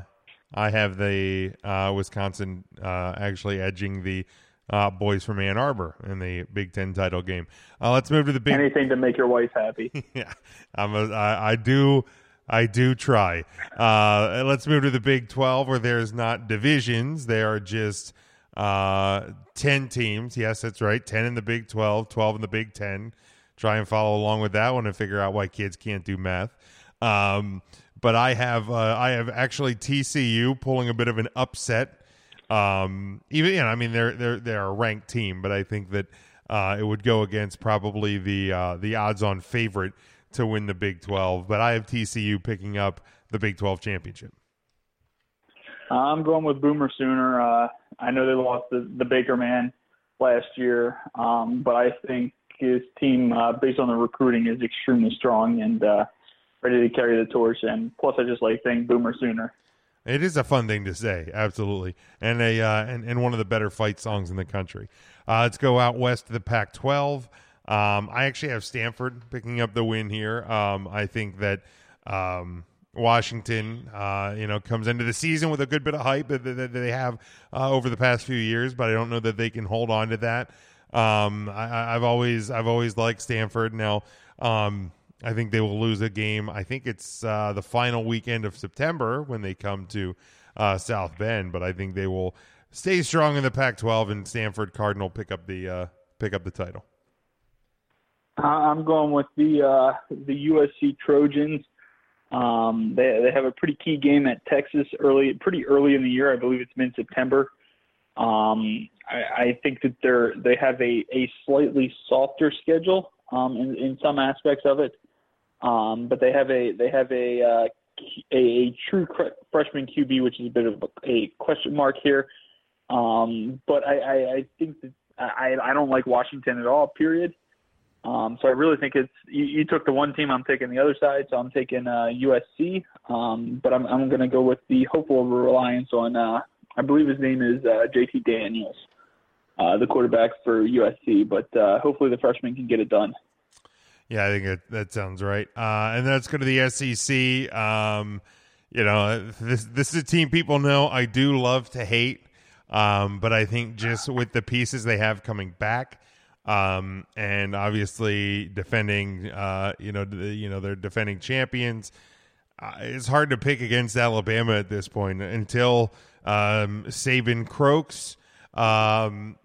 I have the uh, Wisconsin uh, actually edging the uh, boys from Ann Arbor in the Big Ten title game. Uh, let's move to the Big. Anything to make your wife happy. yeah, I'm a, I, I do. I do try. Uh, let's move to the Big 12 where there's not divisions. They are just uh, 10 teams. Yes, that's right. 10 in the Big 12, 12 in the Big 10. Try and follow along with that one and figure out why kids can't do math. Um, but I have uh, I have actually TCU pulling a bit of an upset. Um, even you know, I mean they're they're they're a ranked team, but I think that uh, it would go against probably the uh, the odds-on favorite to win the Big 12. But I have TCU picking up the Big 12 championship. I'm going with Boomer Sooner. Uh, I know they lost the, the Baker man last year, um, but I think his team, uh, based on the recruiting, is extremely strong and uh, ready to carry the torch. And plus, I just like saying Boomer Sooner. It is a fun thing to say, absolutely, and a uh, and, and one of the better fight songs in the country. Uh, let's go out west to the Pac-12. Um, I actually have Stanford picking up the win here. Um, I think that um, Washington, uh, you know, comes into the season with a good bit of hype that, that, they have uh, over the past few years, but I don't know that they can hold on to that. Um, I, I've always I've always liked Stanford. Now, um, I think they will lose a game. I think it's uh, the final weekend of September when they come to uh, South Bend, but I think they will stay strong in the Pac-12 and Stanford Cardinal pick up the uh, pick up the title. I'm going with the uh, the USC Trojans. Um, they they have a pretty key game at Texas early, pretty early in the year. I believe it's mid September. Um, I, I think that they're they have a, a slightly softer schedule um, in, in some aspects of it, um, but they have a they have a uh, a, a true freshman QB, which is a bit of a, a question mark here. Um, but I, I, I think that I, I don't like Washington at all. Period. Um, so I really think it's you, you took the one team, I'm taking the other side. So I'm taking uh, USC, um, but I'm I'm going to go with the hopeful reliance on uh, I believe his name is uh, JT Daniels, uh, the quarterback for USC. But uh, hopefully the freshman can get it done. Yeah, I think it, that sounds right. Uh, and let's go to the SEC. Um, you know, this this is a team people know I do love to hate, um, but I think just with the pieces they have coming back, um, and obviously defending, uh, you know, the, you know they're defending champions. Uh, it's hard to pick against Alabama at this point until um, Saban croaks. Um,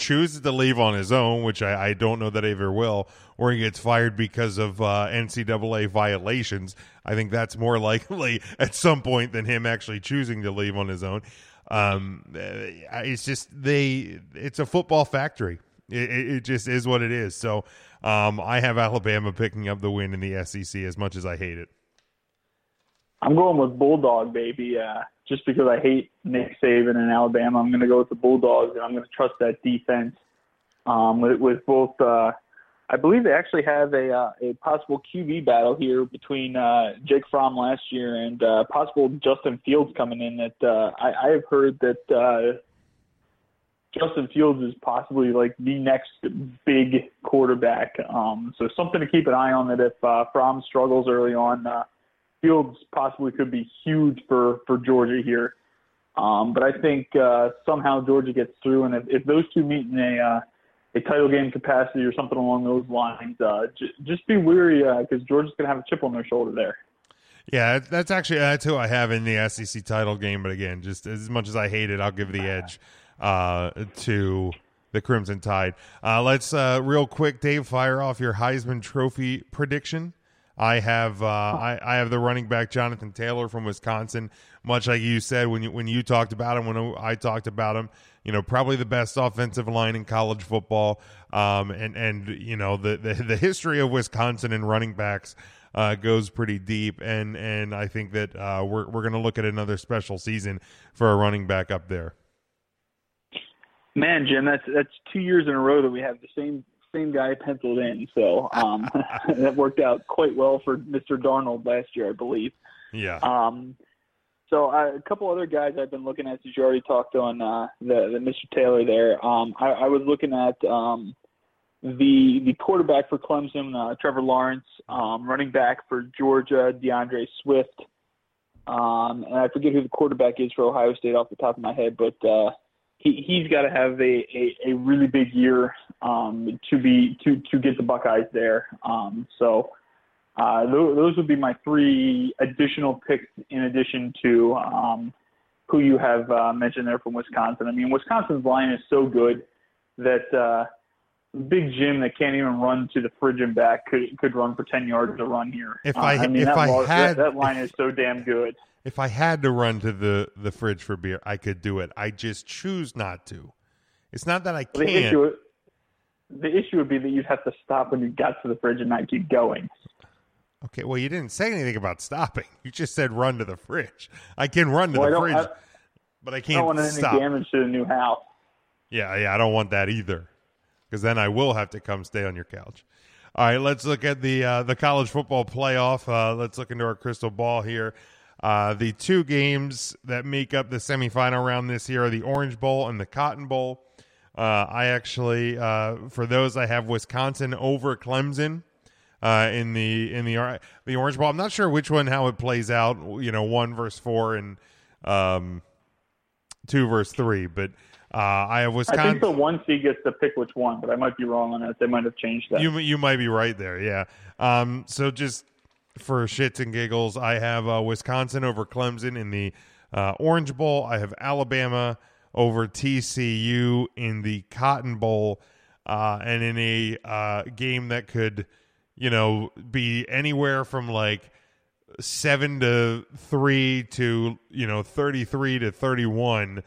chooses to leave on his own, which I, I, don't know that he ever will, or he gets fired because of uh, NCAA violations. I think that's more likely at some point than him actually choosing to leave on his own. Um, it's just they. It's a football factory. It, it just is what it is. So um, I have Alabama picking up the win in the SEC as much as I hate it. I'm going with Bulldog, baby. Uh, just because I hate Nick Saban and Alabama, I'm going to go with the Bulldogs, and I'm going to trust that defense um, with, with both. Uh, I believe they actually have a uh, a possible QB battle here between uh, Jake Fromm last year and uh, possible Justin Fields coming in. That uh, I, I have heard that uh, Justin Fields is possibly like the next big quarterback. Um, so something to keep an eye on. That if uh, Fromm struggles early on. Uh, Fields possibly could be huge for for Georgia here. Um, but I think uh, somehow Georgia gets through, and if, if those two meet in a uh, a title game capacity or something along those lines, uh, j- just be weary because uh, Georgia's going to have a chip on their shoulder there. Yeah, that's actually that's who I have in the SEC title game. But again, just as much as I hate it, I'll give the edge uh, to the Crimson Tide. Uh, let's uh, real quick, Dave, fire off your Heisman Trophy prediction. I have uh, I, I have the running back Jonathan Taylor from Wisconsin. Much like you said when you when you talked about him, when I talked about him, you know, probably the best offensive line in college football. Um, and and you know the, the the history of Wisconsin and running backs uh, goes pretty deep, and and I think that uh, we're we're going to look at another special season for a running back up there. Man, Jim, that's that's two years in a row that we have the same same guy penciled in. So um, that worked out quite well for Mr. Darnold last year, I believe. Yeah. Um, so uh, a couple other guys I've been looking at since you already talked on uh, the, the Mr. Taylor there. Um, I, I was looking at um, the the quarterback for Clemson, uh, Trevor Lawrence, um, running back for Georgia, D'Andre Swift, um, and I forget who the quarterback is for Ohio State off the top of my head, but uh, he he's got to have a, a, a really big year um, to be to to get the Buckeyes there. Um, so uh, those, those would be my three additional picks in addition to um, who you have uh, mentioned there from Wisconsin. I mean, Wisconsin's line is so good that uh, Big Jim that can't even run to the fridge and back could could run for ten yards to run here. If I, uh, I mean, if that, I had that, that line is so damn good. If I had to run to the the fridge for beer, I could do it. I just choose not to. It's not that I can't. The issue, the issue would be that you'd have to stop when you got to the fridge and not keep going. Okay, well, you didn't say anything about stopping. You just said run to the fridge. I can run to well, the I fridge, I, but I can't I don't want any stop. damage to the new house. Yeah, yeah, I don't want that either, because then I will have to come stay on your couch. All right, let's look at the uh, the college football playoff. Uh, let's look into our crystal ball here. Uh, the two games that make up the semifinal round this year are the Orange Bowl and the Cotton Bowl. Uh, I actually, uh, for those, I have Wisconsin over Clemson uh, in the in the the Orange Bowl. I'm not sure which one how it plays out. You know, one versus four and um, two versus three, but. Uh, I have Wisconsin. I think the one seed gets to pick which one, but I might be wrong on that. They might have changed that. You you might be right there. Yeah. Um. So just for shits and giggles, I have uh, Wisconsin over Clemson in the uh, Orange Bowl. I have Alabama over TCU in the Cotton Bowl, uh, and in a uh, game that could, you know, be anywhere from like seven to three to you know thirty three to thirty one.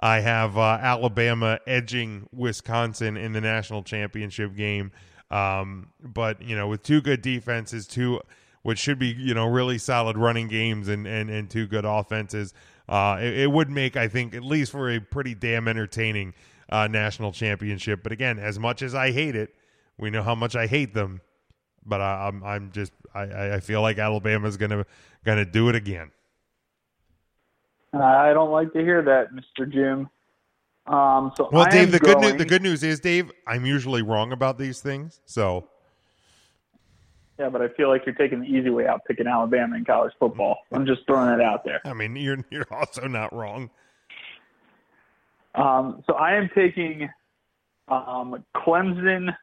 I have uh, Alabama edging Wisconsin in the national championship game. Um, but you know, with two good defenses, two which should be you know really solid running games and and, and two good offenses, uh, it, it would make I think at least for a pretty damn entertaining uh, national championship. But again, as much as I hate it, we know how much I hate them. But I, I'm I'm just I, I feel like Alabama's gonna gonna do it again. I don't like to hear that, Mr. Jim. Um, so Well, I Dave, am the good going, news the good news is, Dave, I'm usually wrong about these things. So Yeah, but I feel like you're taking the easy way out picking Alabama in college football. I'm just throwing it out there. I mean, you're you're also not wrong. Um, so I am taking um, Clemson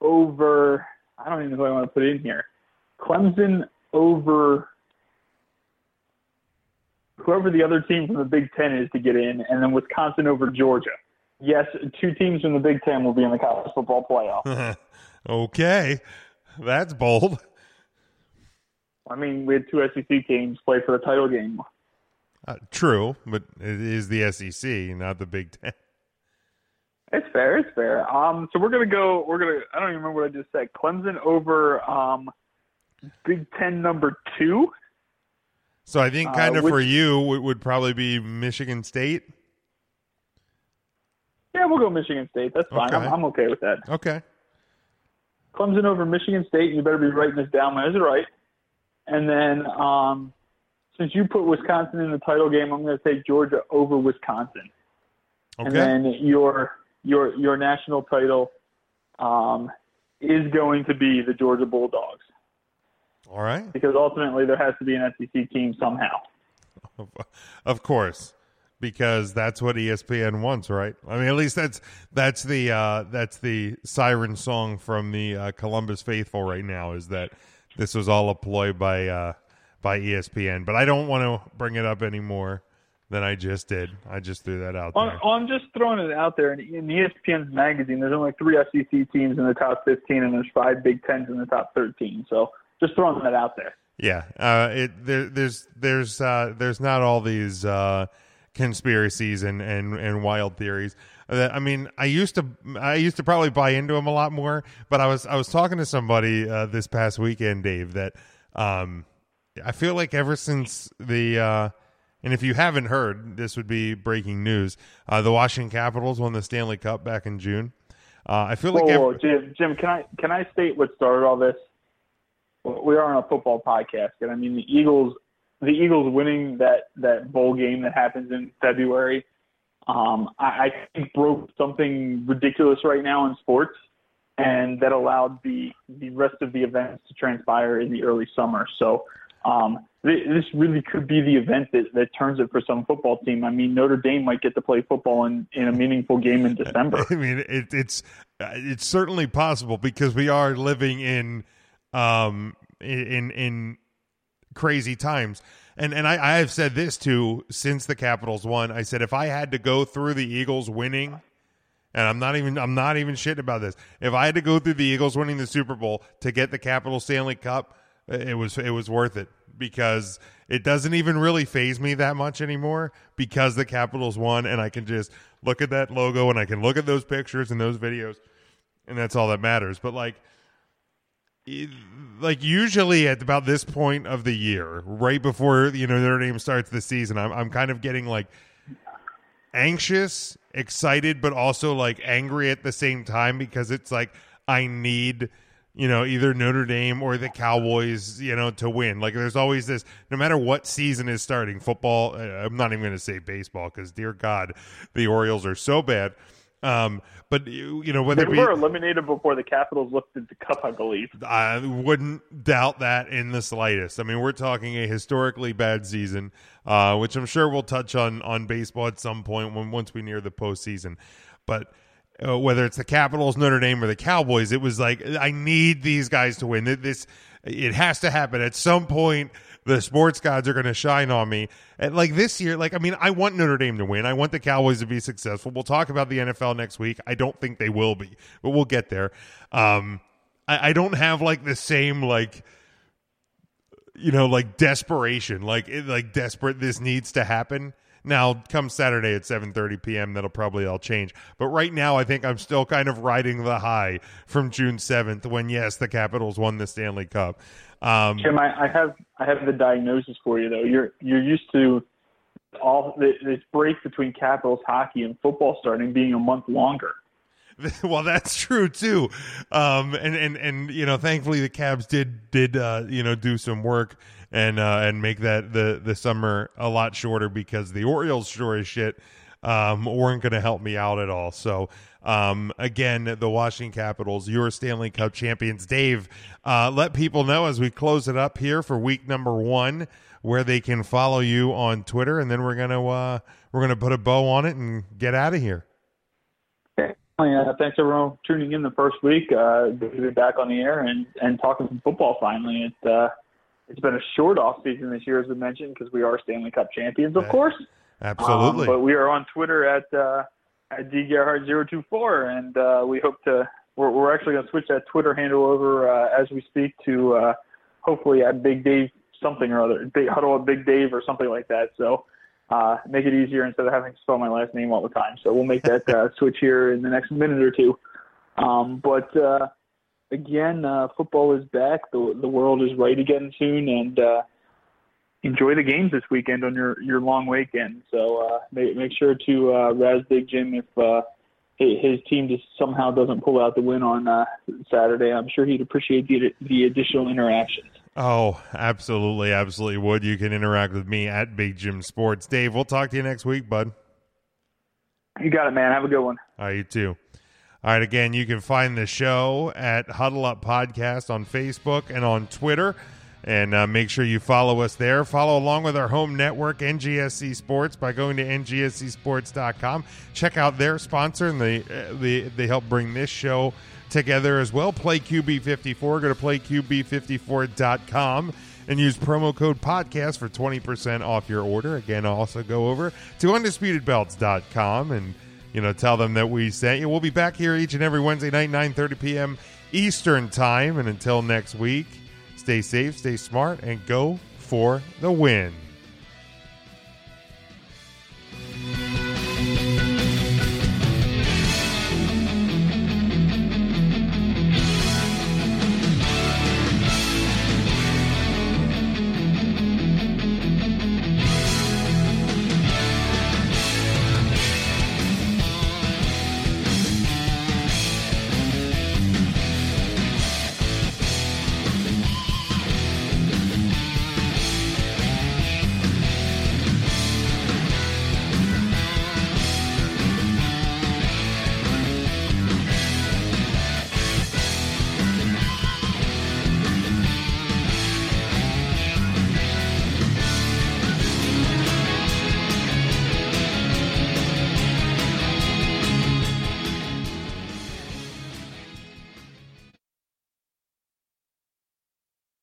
over. I don't even know who I want to put in here. Clemson over whoever the other team from the Big Ten is to get in, and then Wisconsin over Georgia. Yes, two teams from the Big Ten will be in the college football playoff. okay, that's bold. I mean, we had two SEC teams play for the title game. Uh, true, but it is the SEC, not the Big Ten. It's fair. It's fair. Um, so we're gonna go. We're gonna. I don't even remember what I just said. Clemson over um, Big Ten number two. So I think Uh, kind of which- for you would, would probably be Michigan State. Yeah, we'll go Michigan State. That's fine. I'm, Okay. I'm okay with that. Okay. Clemson over Michigan State. You better be writing this down. Is it right? And then, um, since you put Wisconsin in the title game, I'm going to take Georgia over Wisconsin. Okay. And then your your your national title um, is going to be the Georgia Bulldogs All right. because ultimately there has to be an SEC team somehow. Of, course, because that's what ESPN wants, right? I mean, at least that's that's the uh, that's the siren song from the uh, Columbus faithful right now. Is that this was all a ploy by uh, by ESPN? But I don't want to bring it up anymore than I just did. I just threw that out there. I'm just throwing it out there. In, ESPN's magazine, there's only three SEC teams in the top 15, and there's five Big Tens in the top 13. So just throwing that out there. Yeah, uh, it there, there's there's uh, there's not all these uh, conspiracies and, and, and wild theories. Uh, I mean, I used to I used to probably buy into them a lot more, but I was I was talking to somebody uh, this past weekend, Dave, that um, I feel like ever since the uh, and if you haven't heard, this would be breaking news. Uh, the Washington Capitals won the Stanley Cup back in June. Uh, I feel like Whoa, ev- whoa, Jim, Jim, can I can I state what started all this? We are on a football podcast, and I mean the Eagles. The Eagles winning that that bowl game that happens in February, um, I, I think broke something ridiculous right now in sports, and that allowed the the rest of the events to transpire in the early summer. So um, this really could be the event that, that turns it for some football team. I mean, Notre Dame might get to play football in, in a meaningful game in December. I mean, it, it's uh, it's certainly possible because we are living in um in in crazy times. And and I, I have said this too since the Capitals won. I said if I had to go through the Eagles winning, and I'm not even I'm not even shitting about this. If I had to go through the Eagles winning the Super Bowl to get the Capital Stanley Cup, it was it was worth it because it doesn't even really phase me that much anymore because the Capitals won and I can just look at that logo and I can look at those pictures and those videos and that's all that matters. But like it- like usually at about this point of the year, right before you know Notre Dame starts the season, I'm I'm kind of getting like anxious, excited, but also like angry at the same time because it's like I need you know either Notre Dame or the Cowboys you know to win. Like there's always this no matter what season is starting, football. uh, I'm not even going to say baseball because dear God, the Orioles are so bad. Um, but you know whether They it be, were eliminated before the Capitals lifted the cup, I believe. I wouldn't doubt that in the slightest. I mean, we're talking a historically bad season, uh, which I'm sure we'll touch on on baseball at some point when once we near the postseason. But uh, whether it's the Capitals, Notre Dame, or the Cowboys, it was like I need these guys to win. This it has to happen at some point. The sports gods are going to shine on me. And like this year, like I mean, I want Notre Dame to win. I want the Cowboys to be successful. We'll talk about the NFL next week. I don't think they will be, but we'll get there. Um, I, I don't have like the same like you know like desperation like like desperate this needs to happen Now, come Saturday at 7:30 p.m., that'll probably all change. But right now, I think I'm still kind of riding the high from June 7th, when yes, the Capitals won the Stanley Cup. Um, Jim, I, I have I have the diagnosis for you though. You're you're used to all this break between Capitals hockey and football starting being a month longer. well, that's true too. Um, and and and you know, thankfully the Caps did did uh, you know do some work and uh, and make that the the summer a lot shorter because the Orioles sure as shit um, weren't going to help me out at all. So um, again, the Washington Capitals, your Stanley Cup champions. Dave, uh, let people know as we close it up here for week number one where they can follow you on Twitter, and then we're gonna uh, we're gonna put a bow on it and get out of here. Uh, thanks everyone for tuning in the first week. Uh, good to be back on the air and, and talking some football finally. It, uh, it's been a short off season this year, as we mentioned, because we are Stanley Cup champions, of course. Absolutely. Um, but we are on Twitter at uh, at dgerhard024, and uh, we hope to. We're, we're actually going to switch that Twitter handle over uh, as we speak to uh, hopefully at Big Dave something or other, Big Huddle at Big Dave or something like that. So uh, make it easier instead of having to spell my last name all the time. So we'll make that uh, switch here in the next minute or two. Um, but uh, again, uh, football is back. The the world is right again soon, and uh, enjoy the games this weekend on your your long weekend. So uh, make make sure to uh, razz Big Jim if uh, his team just somehow doesn't pull out the win on uh, Saturday. I'm sure he'd appreciate the the additional interactions. Oh, absolutely, absolutely would. You can interact with me at Big Jim Sports. Dave, we'll talk to you next week, bud. You got it, man. Have a good one. All right, you too. All right, again, you can find the show at Huddle Up Podcast on Facebook and on Twitter. And uh, make sure you follow us there. Follow along with our home network, NGSC Sports, by going to ngscsports.com. Check out their sponsor, and they, uh, they, they help bring this show together as well. Play QB54. Go to playqb54.com and use promo code podcast for 20% off your order. Again, also go over to undisputedbelts.com and you know tell them that we sent you. We'll be back here each and every Wednesday night 9:30 p.m. Eastern Time and until next week, stay safe, stay smart and go for the win.